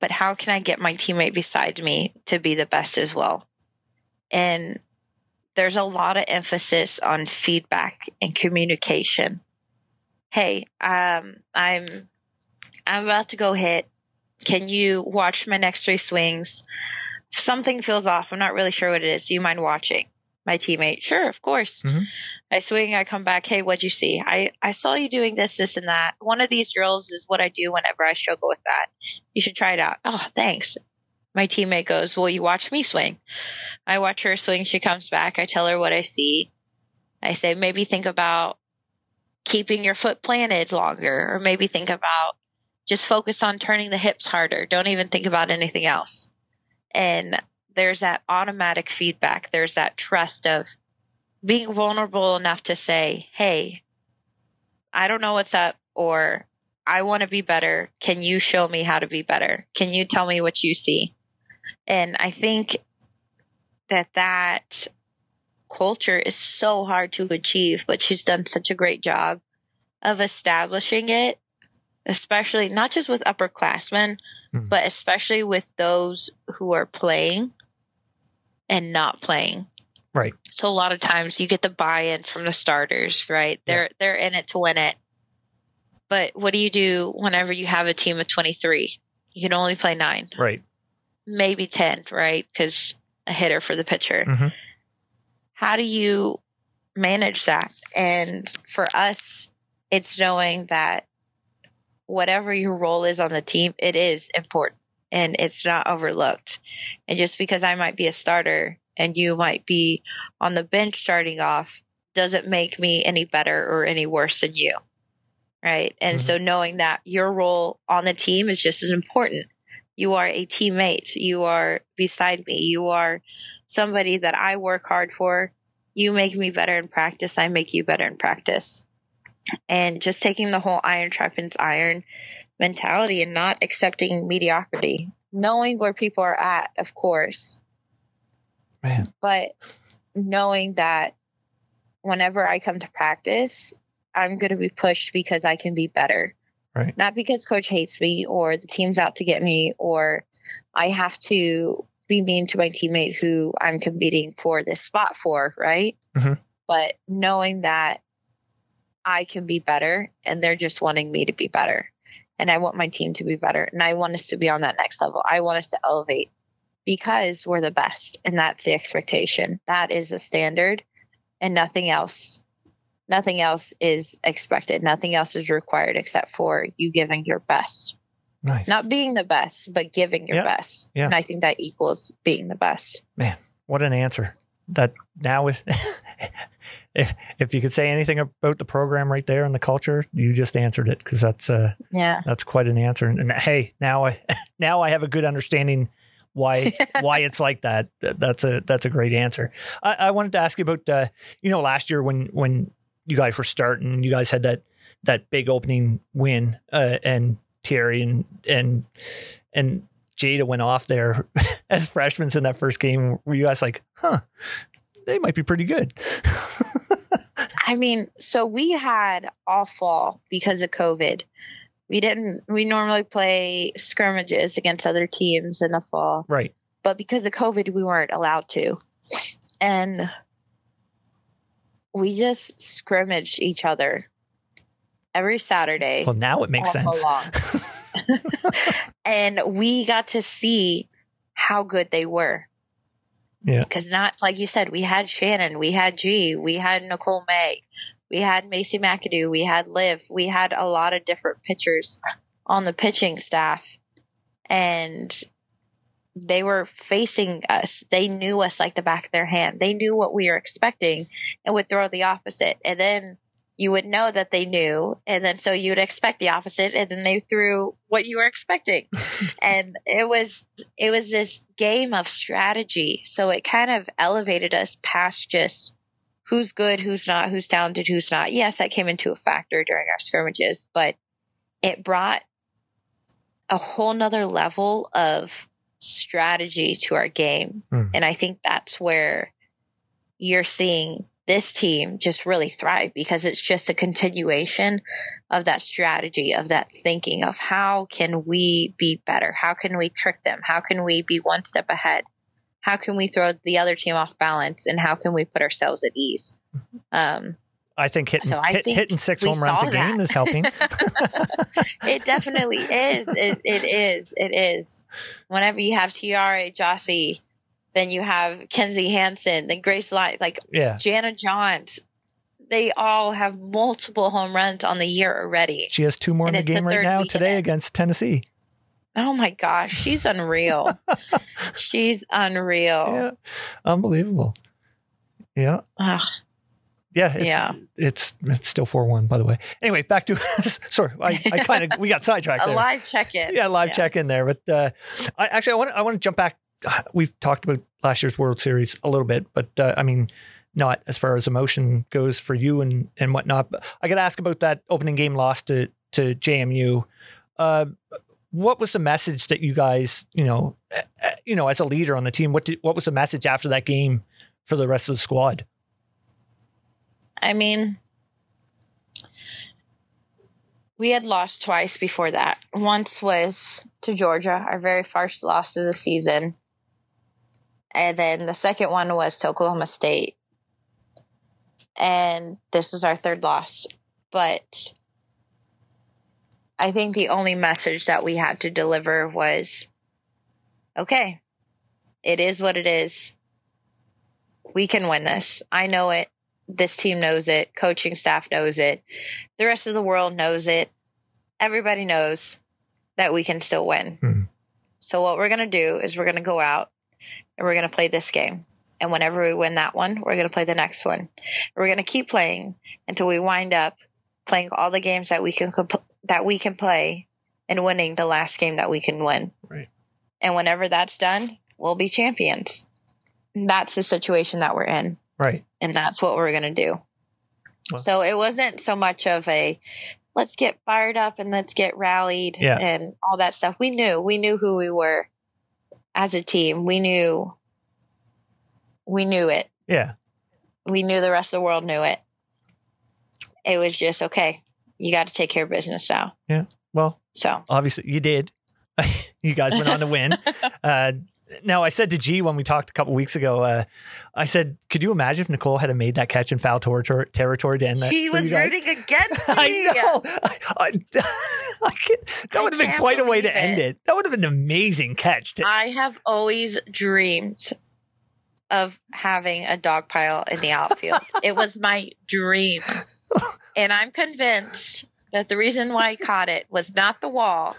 but how can I get my teammate beside me to be the best as well? And there's a lot of emphasis on feedback and communication. Hey, um, I'm I'm about to go hit. Can you watch my next three swings? Something feels off. I'm not really sure what it is. Do you mind watching? My teammate, sure, of course. Mhm. I swing, I come back. Hey, what'd you see? I, I saw you doing this, this, and that. One of these drills is what I do whenever I struggle with that. You should try it out. Oh, thanks. My teammate goes, Well, you watch me swing. I watch her swing. She comes back. I tell her what I see. I say, maybe think about keeping your foot planted longer, or maybe think about just focus on turning the hips harder. Don't even think about anything else. And there's that automatic feedback. There's that trust of being vulnerable enough to say, Hey, I don't know what's up, or I want to be better. Can you show me how to be better? Can you tell me what you see? And I think that that culture is so hard to achieve, but she's done such a great job of establishing it, especially not just with upperclassmen, Mhm. but especially with those who are playing and not playing. Right. So a lot of times you get the buy-in from the starters, right? They're they're in it to win it. But what do you do whenever you have a team of 23? You can only play 9 right. maybe 10, right? Because a hitter for the pitcher. Mhm. How do you manage that? And for us, it's knowing that whatever your role is on the team, it is important and it's not overlooked. And just because I might be a starter and you might be on the bench starting off doesn't make me any better or any worse than you. Right. And Mhm. so knowing that your role on the team is just as important you are a teammate. You are beside me. You are somebody that I work hard for. You make me better in practice. I make you better in practice. And just taking the whole iron sharpens iron mentality and not accepting mediocrity. Knowing where people are at, of course, Man. but knowing that whenever I come to practice, I'm going to be pushed because I can be better. Right. Not because coach hates me or the team's out to get me or I have to be mean to my teammate who I'm competing for this spot for, right? Mhm. But knowing that I can be better and they're just wanting me to be better. And I want my team to be better. And I want us to be on that next level. I want us to elevate because we're the best. And that's the expectation. That is the standard and nothing else. nothing else is expected. Nothing else is required except for you giving your best. Nice. Not being the best, but giving your Yeah. best. Yeah. And I think that equals being the best. Man, what an answer. That now is <laughs> if if you could say anything about the program right there and the culture, you just answered it because that's uh Yeah. that's quite an answer. And, and hey, now I <laughs> now I have a good understanding why <laughs> why it's like that. That- That's a that's a great answer. I, I wanted to ask you about uh, you know last year when when you guys were starting, you guys had that that big opening win, uh, and Tiare and and and Jayda went off there <laughs> as freshmen in that first game. Were you guys like, huh? They might be pretty good. <laughs> I mean, so we had all fall because of COVID. We didn't, we normally play scrimmages against other teams in the fall, right. but because of COVID, we weren't allowed to. And we just scrimmaged each other every Saturday. Well, now it makes sense. <laughs> <laughs> and we got to see how good they were. Yeah. Because not like you said, we had Shannon, we had G, we had Nicole May, we had Macy McAdoo, we had Liv, we had a lot of different pitchers on the pitching staff, and they were facing us. They knew us like the back of their hand. They knew what we were expecting and would throw the opposite. And then you would know that they knew. And then so you would expect the opposite. And then they threw what you were expecting. <laughs> and it was, it was this game of strategy. So it kind of elevated us past just who's good, who's not, who's talented, who's not. Yes, that came into a factor during our scrimmages, but it brought a whole nother level of strategy to our game. Hmm. And I think that's where you're seeing this team just really thrive because it's just a continuation of that strategy, of that thinking of how can we be better? How can we trick them? How can we be one step ahead? How can we throw the other team off balance? And how can we put ourselves at ease? Um, I think hitting So I hit- think hitting six home runs a game that. is helping. <laughs> <laughs> it definitely is. It, it is. It is. Whenever you have Tiara Jossie, then you have Kinzie Hansen, then Grace Light, like yeah. Jana Johns. They all have multiple home runs on the year already. She has two more in And the the game right now today against Tennessee. Oh my gosh, she's unreal. <laughs> she's unreal. Yeah. Unbelievable. Yeah. Ugh, Yeah. It's, Yeah. It's it's still four one, by the way. Anyway, back to <laughs> sorry, I, I kind of we got sidetracked <laughs> a there. live check in. yeah, live check in there. But uh, I actually I want I want to jump back. <sighs> We've talked about last year's World Series a little bit, but uh, I mean, not as far as emotion goes for you and and whatnot. But I got to ask about that opening game loss to to JMU. Uh, what was the message that you guys, you know, you know, as a leader on the team, what did, what was the message after that game for the rest of the squad? I mean, we had lost twice before that. Once was to Georgia, our very first loss of the season. And then the second one was to Oklahoma State. And this was our third loss. But I think the only message that we had to deliver was okay, it is what it is. We can win this. I know it this team knows it, coaching staff knows it, the rest of the world knows it. Everybody knows that we can still win. Hmm. So what we're going to do is we're going to go out and we're going to play this game. And whenever we win that one, we're going to play the next one. We're going to keep playing until we wind up playing all the games that we can comp- that we can play and winning the last game that we can win. Right. And whenever that's done, we'll be champions. That's the situation that we're in Right. and that's what we're going to do. Well- so it wasn't so much of a let's get fired up and let's get rallied Yeah. and all that stuff. We knew, we knew who we were as a team. We knew, we knew it. Yeah. We knew the rest of the world knew it. It was just okay. You got to take care of business now. Yeah. Well, So obviously you did. <laughs> you guys went on to win. <laughs> Uh, now I said to G when we talked a couple weeks ago, uh, I said, "Could you imagine if Nicole had made that catch in foul tor- tor- territory to end that?" she was rooting against <laughs> me. I know. I, I, <laughs> I that would have been quite a way to believe end it. it. That would have been an amazing catch. To, I have always dreamed of having a dog pile in the outfield. <laughs> it was my dream. and I'm convinced that the reason why I caught it was not the wall,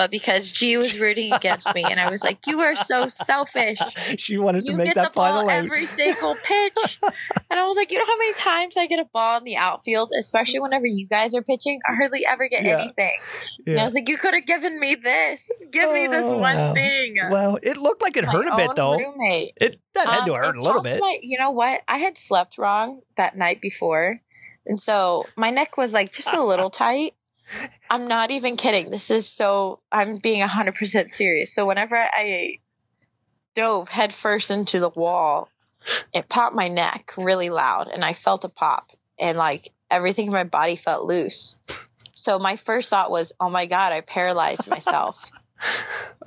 but because G was rooting against me. And I was like, You are so selfish. <laughs> she wanted to make that final out. every single pitch. and I was like, You know how many times I get a ball in the outfield, especially whenever you guys are pitching? I hardly ever get Yeah. anything. And I was like, You could have given me this. Give me this one wow. thing. Well, it looked like it My hurt a bit though. Roommate. It that had to Um, hurt a little bit. My, you know what? I had slept wrong that night before. And so my neck was like just a little tight. I'm not even kidding. This is so, I'm being 100% serious. So whenever I dove headfirst into the wall, it popped my neck really loud and I felt a pop and like everything in my body felt loose. So my first thought was, oh my God, I paralyzed myself.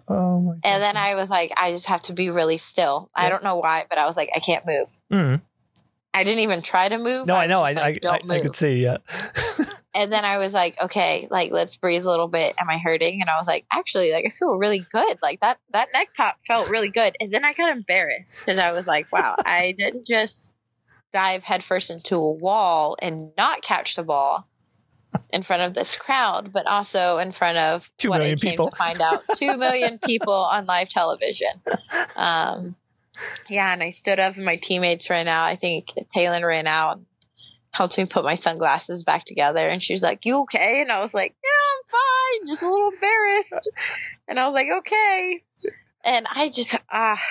oh my And then I was like, I just have to be really still. I don't know why, but I was like, I can't move. Mm. I didn't even try to move. No, I was know. I, just I, I, "Don't I could see. Yeah. <laughs> And then I was like, okay, like let's breathe a little bit. Am I hurting? And I was like, actually, like I feel really good. Like that that neck pop felt really good. And then I got embarrassed because I was like, wow, I didn't just dive headfirst into a wall and not catch the ball in front of this crowd, but also in front of Two million people. to find out two million <laughs> people on live television. Um, yeah, and I stood up and my teammates ran out. I think Taylor ran out helped me put my sunglasses back together. And she was like, You okay? And I was like, Yeah, I'm fine. Just a little embarrassed. And I was like, Okay. And I just, ah.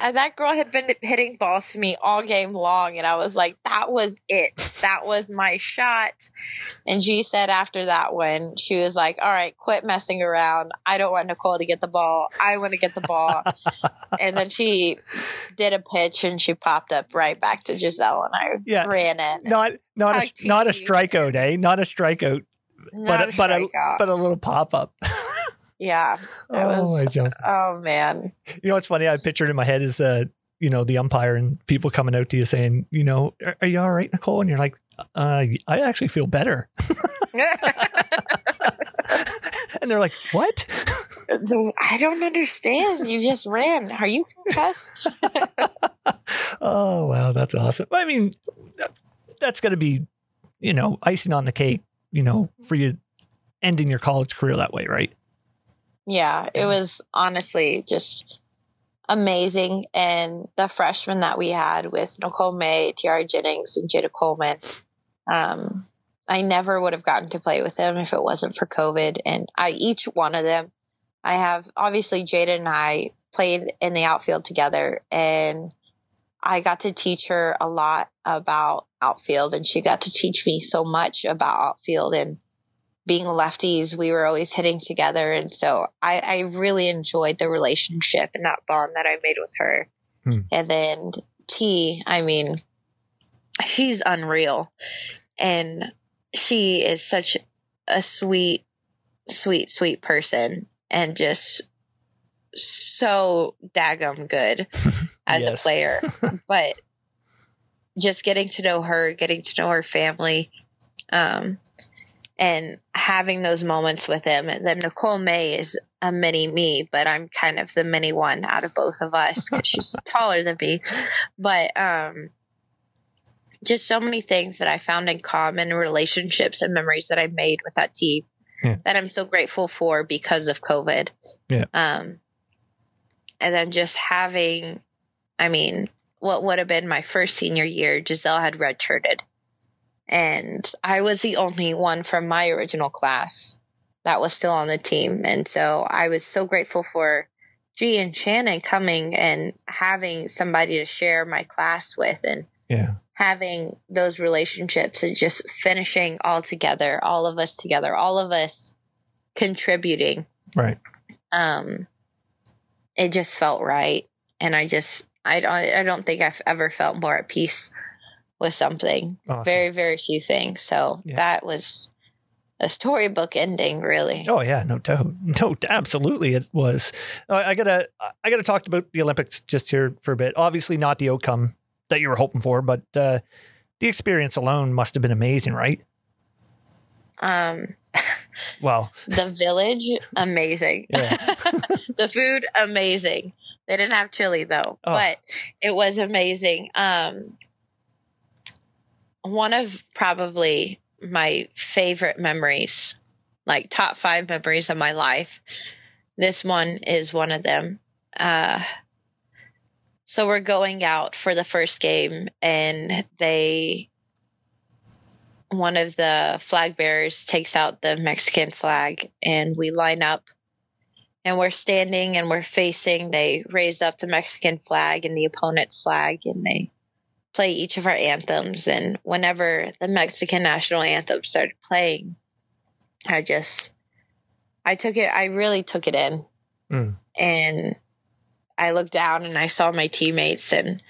And that girl had been hitting balls to me all game long. And I was like, that was it. That was my shot. And she said after that one, she was like, all right, quit messing around. I don't want Nicole to get the ball. I want to get the ball. <laughs> and then she did a pitch and she popped up right back to Giselle and I Yeah. ran in. Not not a not a strikeout, eh? Not a strikeout, Not but a a, but a but a little pop up. <laughs> yeah. Oh was- my jump. <laughs> Oh man. You know what's funny? I pictured in my head is uh, you know, the umpire and people coming out to you saying, you know, are, are you all right, Nicole? And you're like, uh, I actually feel better. <laughs> and they're like, what? <laughs> I don't understand. You just ran. Are you concussed? oh wow, that's awesome. I mean, that- that's going to be, you know, icing on the cake. You know, for you ending your college career that way, right? Yeah, it was honestly just amazing. And the freshmen that we had with Nicole May, Tiare Jennings, and Jayda Coleman, um, I never would have gotten to play with them if it wasn't for COVID. And I, each one of them, I have obviously Jayda and I played in the outfield together, and I got to teach her a lot about outfield, and she got to teach me so much about outfield and being lefties, we were always hitting together. And so I, I really enjoyed the relationship and that bond that I made with her. Hmm. And then T, I mean, she's unreal. And she is such a sweet, sweet, sweet person and just so daggum good <laughs> as Yes. a player. <laughs> but just getting to know her, getting to know her family, um, and having those moments with him. And then Nicole May is a mini me, but I'm kind of the mini one out of both of us because she's <laughs> taller than me. But um, just so many things that I found in common, relationships and memories that I made with that team Yeah. that I'm so grateful for because of COVID. Yeah. Um, and then just having, I mean, what would have been my first senior year, Giselle had redshirted. And I was the only one from my original class that was still on the team. And so I was so grateful for G and Shannon coming and having somebody to share my class with and Yeah. having those relationships and just finishing all together, all of us together, all of us contributing. Right. Um, it just felt right. And I just, I don't, I don't think I've ever felt more at peace with something Awesome. very very few things so Yeah. that was a storybook ending really Oh yeah, no doubt, <laughs> no, absolutely, it was. I I gotta, I gotta talk about the Olympics just here for a bit. Obviously, not the outcome that you were hoping for, but uh, the experience alone must have been amazing, right? um Well, <laughs> the village amazing Yeah. <laughs> the food amazing they didn't have chili though Oh. but it was amazing um one of probably my favorite memories, like top five memories of my life. This one is one of them. Uh, so we're going out for the first game, and they, one of the flag bearers takes out the Mexican flag, and we line up. And we're standing and we're facing. They raise up the Mexican flag and the opponent's flag, and they play each of our anthems. And whenever the Mexican national anthem started playing, I just, I took it, I really took it in. Mm. And I looked down and I saw my teammates, and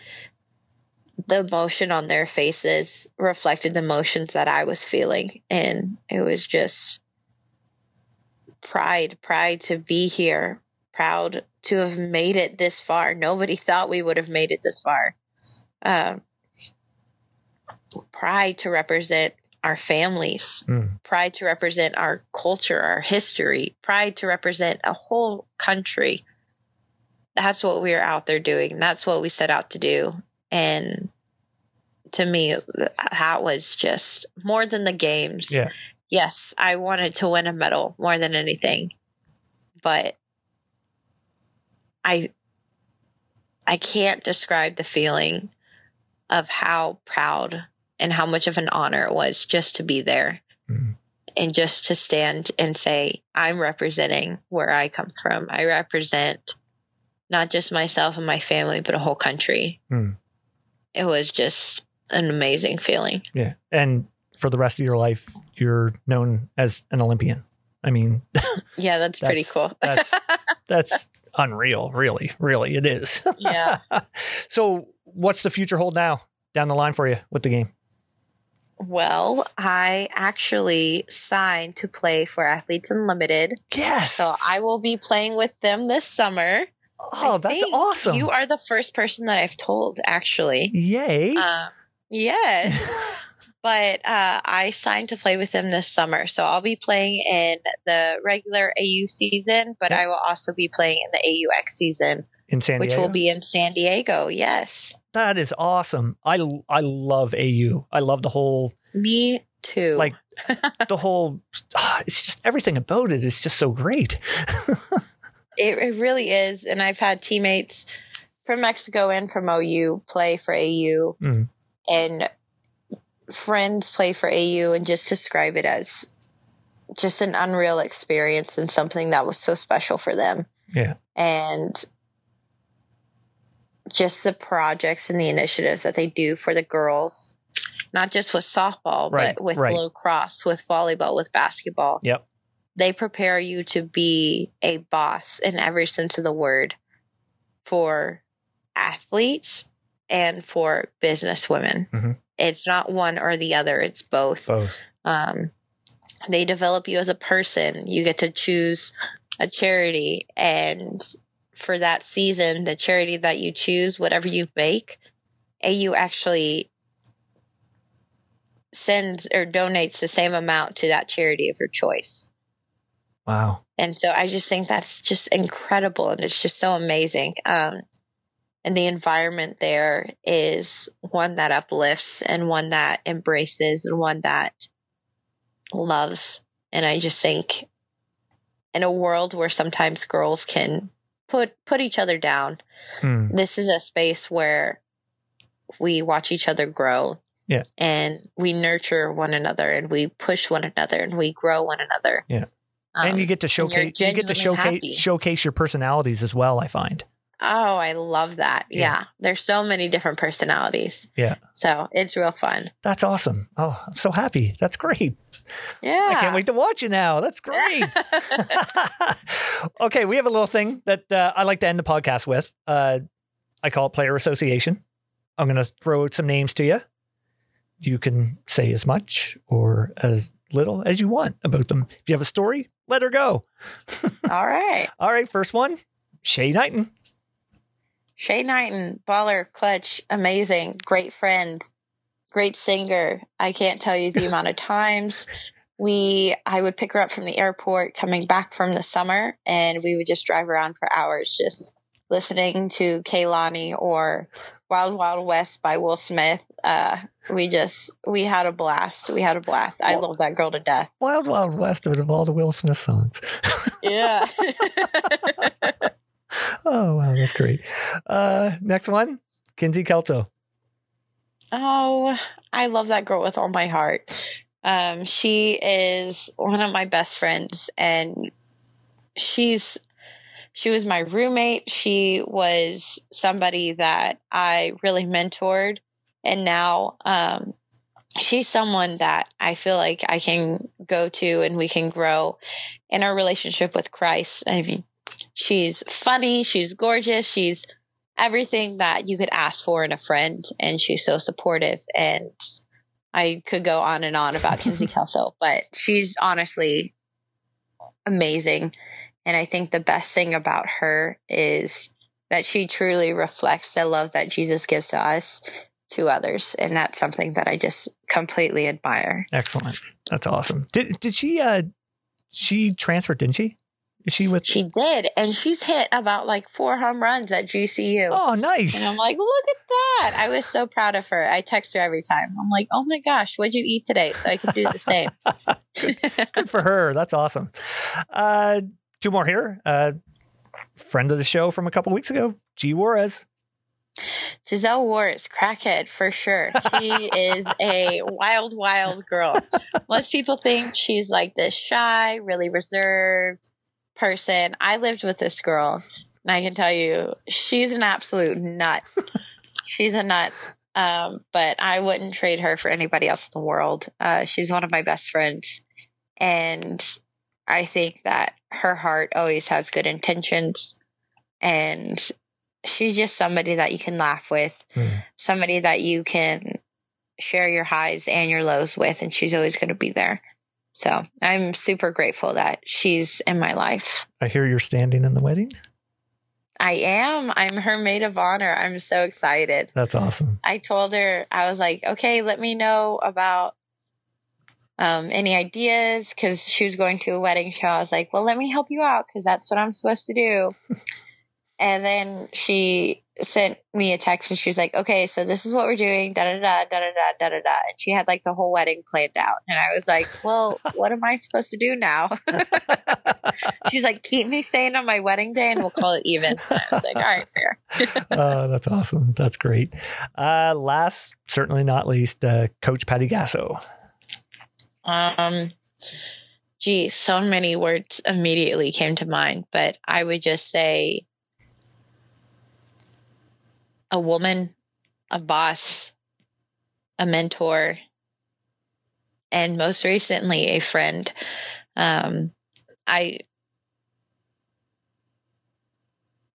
the emotion on their faces reflected the emotions that I was feeling. And it was just pride, pride to be here, proud to have made it this far. Nobody thought we would have made it this far. Um, pride to represent our families, Mm. pride to represent our culture, our history, pride to represent a whole country. That's what we are out there doing. That's what we set out to do. And to me, that was just more than the games. Yeah. Yes, I wanted to win a medal more than anything. But I I can't describe the feeling of how proud and how much of an honor it was just to be there Mhm. and just to stand and say, I'm representing where I come from. I represent not just myself and my family, but a whole country. Mm. It was just an amazing feeling. Yeah. And for the rest of your life, you're known as an Olympian. I mean, <laughs> Yeah, that's, pretty cool. that's <laughs> that's unreal, really. Really, it is. yeah. <laughs> so, what's the future hold now down the line for you with the game? Well, I actually signed to play for Athletes Unlimited. Yes. So I will be playing with them this summer. oh, I that's awesome. You are the first person that I've told, actually. Yay. Um, yes. <laughs> but uh, I signed to play with them this summer. So I'll be playing in the regular AU season, but Yep. I will also be playing in the AUX season, In San which will be in San Diego. Yes. that is awesome. I I love AU. I love the whole Me too. Like, <laughs> the whole ah, it's just everything about it is just so great. <laughs> It, it really is. And I've had teammates from Mexico and from OU play for AU Mm. and friends play for AU and just describe it as just an unreal experience and something that was so special for them. Yeah. And just the projects and the initiatives that they do for the girls, not just with softball, Right, but with right. lacrosse, with volleyball, with basketball Yep. they prepare you to be a boss in every sense of the word for athletes and for business women. Mhm. It's not one or the other, it's both. Both. Um, they develop you as a person. You get to choose a charity. And for that season, the charity that you choose, whatever you make, AU actually sends or donates the same amount to that charity of your choice. Wow. And so I just think that's just incredible and it's just so amazing. Um, and the environment there is one that uplifts and one that embraces and one that loves. And I just think in a world where sometimes girls can put put each other down, Hmm. this is a space where we watch each other grow. Yeah. And we nurture one another and we push one another and we grow one another. Yeah. Um, and you get to showcase you get to showcase happy. showcase your personalities as well, I find. Oh, I love that. Yeah. Yeah. There's so many different personalities. Yeah. So it's real fun. That's awesome. Oh, I'm so happy. That's great. Yeah. I can't wait to watch you now. That's great. <laughs> <laughs> okay, we have a little thing that uh, I like to end the podcast with. Uh, I call it player association. I'm going to throw some names to you. You can say as much or as little as you want about them. If you have a story, let her go. <laughs> All right. All right, first one, Shay Knighten. Shay Knighten, baller, clutch, amazing, great friend, great singer. I can't tell you the <laughs> amount of times we I would pick her up from the airport coming back from the summer and we would just drive around for hours just listening to Kehlani or Wild Wild West by Will Smith. Uh, we just we had a blast. We had a blast. I love that girl to death. Wild Wild West of all the Will Smith songs. Yeah. <laughs> <laughs> <laughs> Oh wow, that's great. Uh, next one, Kinsey Kelto. oh, I love that girl with all my heart. Um, she is one of my best friends, and she's she was my roommate. She was somebody that I really mentored, and now um, she's someone that I feel like I can go to, and we can grow in our relationship with Christ. I mean, she's funny, she's gorgeous, she's everything that you could ask for in a friend, and she's so supportive. And I could go on and on about Kinsey <laughs> Kelso, but she's honestly amazing. And I think the best thing about her is that she truly reflects the love that Jesus gives to us to others. And that's something that I just completely admire. Excellent. That's awesome. Did did she uh she transferred, didn't she? Is she with She did. And she's hit about like four home runs at GCU. Oh nice. And I'm like, look at that. I was so proud of her. I text her every time. I'm like, oh my gosh, what'd you eat today? So I can do the same. <laughs> <laughs> Good for her. That's awesome. Uh two more here. Uh friend of the show from a couple weeks ago, G Juarez. Giselle Ward crackhead for sure. She is a wild, wild girl. Most people think she's like this shy, really reserved person. I lived with this girl, and I can tell you, she's an absolute nut. <laughs> she's a nut. Um, but I wouldn't trade her for anybody else in the world. Uh, she's one of my best friends. And I think that her heart always has good intentions. And she's just somebody that you can laugh with, Hmm. somebody that you can share your highs and your lows with, and she's always going to be there. So I'm super grateful that she's in my life. I hear you're standing in the wedding. I am. I'm her maid of honor. I'm so excited. That's awesome. I told her, I was like, okay, let me know about um, any ideas because she was going to a wedding show. I was like, well, let me help you out because that's what I'm supposed to do. <laughs> and then she sent me a text and she was like, okay, so this is what we're doing, da da da da da da da da da. And she had like the whole wedding planned out. And I was like, well, <laughs> what am I supposed to do now? <laughs> She's like, keep me staying on my wedding day and we'll call it even. And I was like, all right, fair. <laughs> oh, that's awesome. That's great. Uh, last, certainly not least, uh, Coach Patty Gasso. Um, gee, so many words immediately came to mind, but I would just say a woman, a boss, a mentor, and most recently a friend. Um, I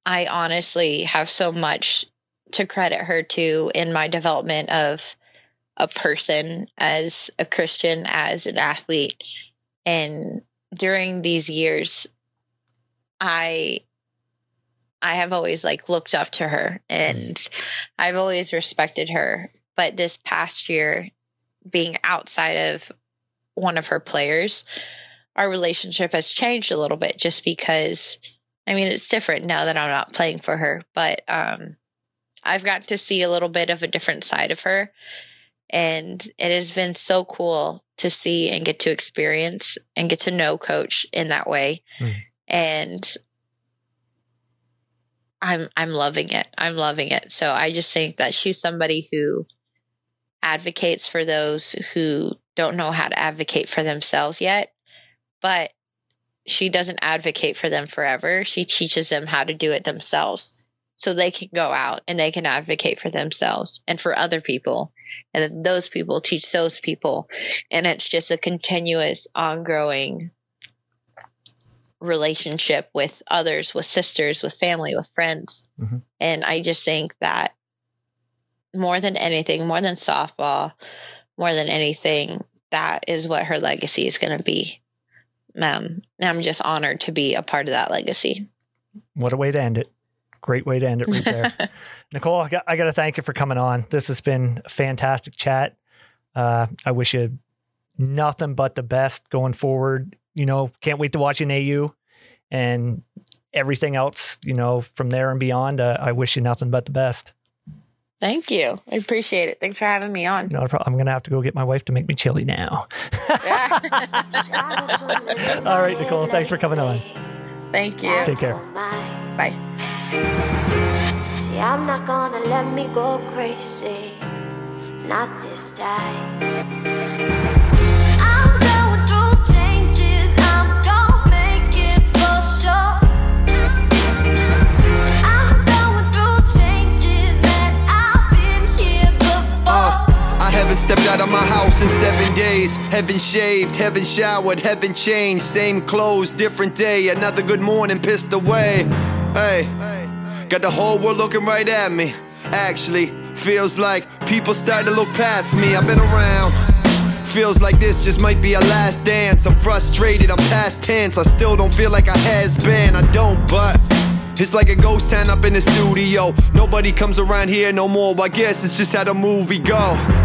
I honestly have so much to credit her to in my development of a person as a Christian, as an athlete. And during these years, I I have always like looked up to her and I've always respected her. But this past year, being outside of one of her players, our relationship has changed a little bit just because I mean it's different now that I'm not playing for her, but um I've got to see a little bit of a different side of her and it has been so cool to see and get to experience and get to know coach in that way Hmm. and i'm i'm loving it. I'm loving it. So i just think that she's somebody who advocates for those who don't know how to advocate for themselves yet but she doesn't advocate for them forever. She teaches them how to do it themselves so they can go out and they can advocate for themselves and for other people. And those people teach those people. And it's just a continuous ongoing relationship with others with sisters with family with friends Mhm. and i just think that more than anything more than softball more than anything that is what her legacy is going to be um, i'm just honored to be a part of that legacy What a way to end it. Great way to end it right there. <laughs> Nicole, I got, I got to thank you for coming on. This has been a fantastic chat. Uh, I wish you nothing but the best going forward. You know, can't wait to watch an AU. And everything else, you know, from there and beyond, uh, I wish you nothing but the best. Thank you. I appreciate it. Thanks for having me on. Not a problem. I'm gonna have to go get my wife to make me chili now. <laughs> All right, Nicole. Thanks for coming on. Thank you. Take care. Bye. See, I'm not gonna let me go crazy. Not this time. I'm going through changes. Stepped out of my house in seven days. Heaven shaved, heaven showered, heaven changed. Same clothes, different day. Another good morning pissed away. Hey, got the whole world looking right at me. Actually, feels like people starting to look past me. I've been around. Feels like this just might be a last dance. I'm frustrated, I'm past tense. I still don't feel like I has been. I don't, but. It's like a ghost town up in the studio. Nobody comes around here no more. I guess it's just how the movie go.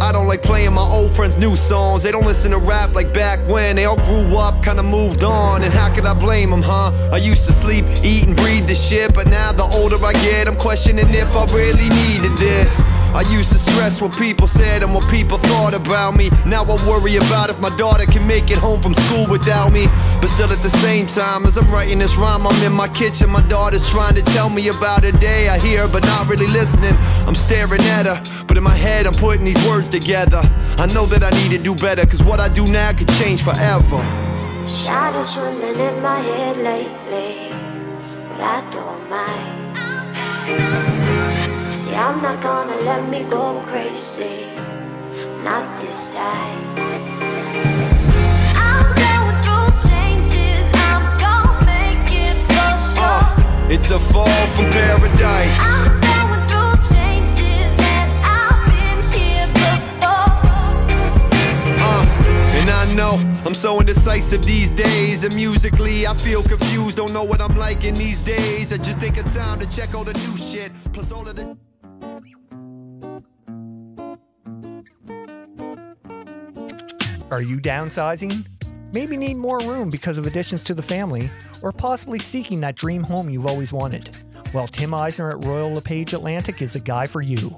I don't like playing my old friends' new songs. They don't listen to rap like back when. They all grew up, kinda moved on. And how could I blame them, huh? I used to sleep, eat, and breathe this shit. But now the older I get, I'm questioning if I really needed this. I used to stress what people said and what people thought about me. Now I worry about if my daughter can make it home from school without me. But still, at the same time, as I'm writing this rhyme, I'm in my kitchen. My daughter's trying to tell me about a day I hear, but not really listening. I'm staring at her, but in my head, I'm putting these words together. I know that I need to do better, cause what I do now could change forever. Shadows swimming in my head lately, but I don't mind. See, I'm not gonna let me go crazy, not this time. I'm going through changes, I'm gonna make it for sure. Uh, it's a fall from paradise. I'm going through changes, man. I've been here before. Uh, and I know I'm so indecisive these days. And musically, I feel confused. Don't know what I'm like in these days. I just think it's time to check all the new shit. Plus all of the. Are you downsizing? Maybe need more room because of additions to the family, or possibly seeking that dream home you've always wanted? Well, Tim Eisner at Royal LePage Atlantic is the guy for you.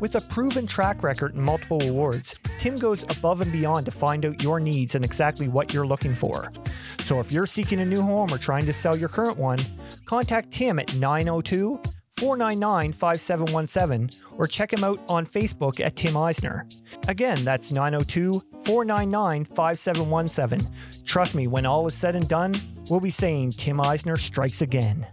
With a proven track record and multiple awards, Tim goes above and beyond to find out your needs and exactly what you're looking for. So if you're seeking a new home or trying to sell your current one, contact Tim at 902 499 5717 or check him out on Facebook at Tim Eisner. Again, that's 902 499 5717. Trust me, when all is said and done, we'll be saying Tim Eisner strikes again.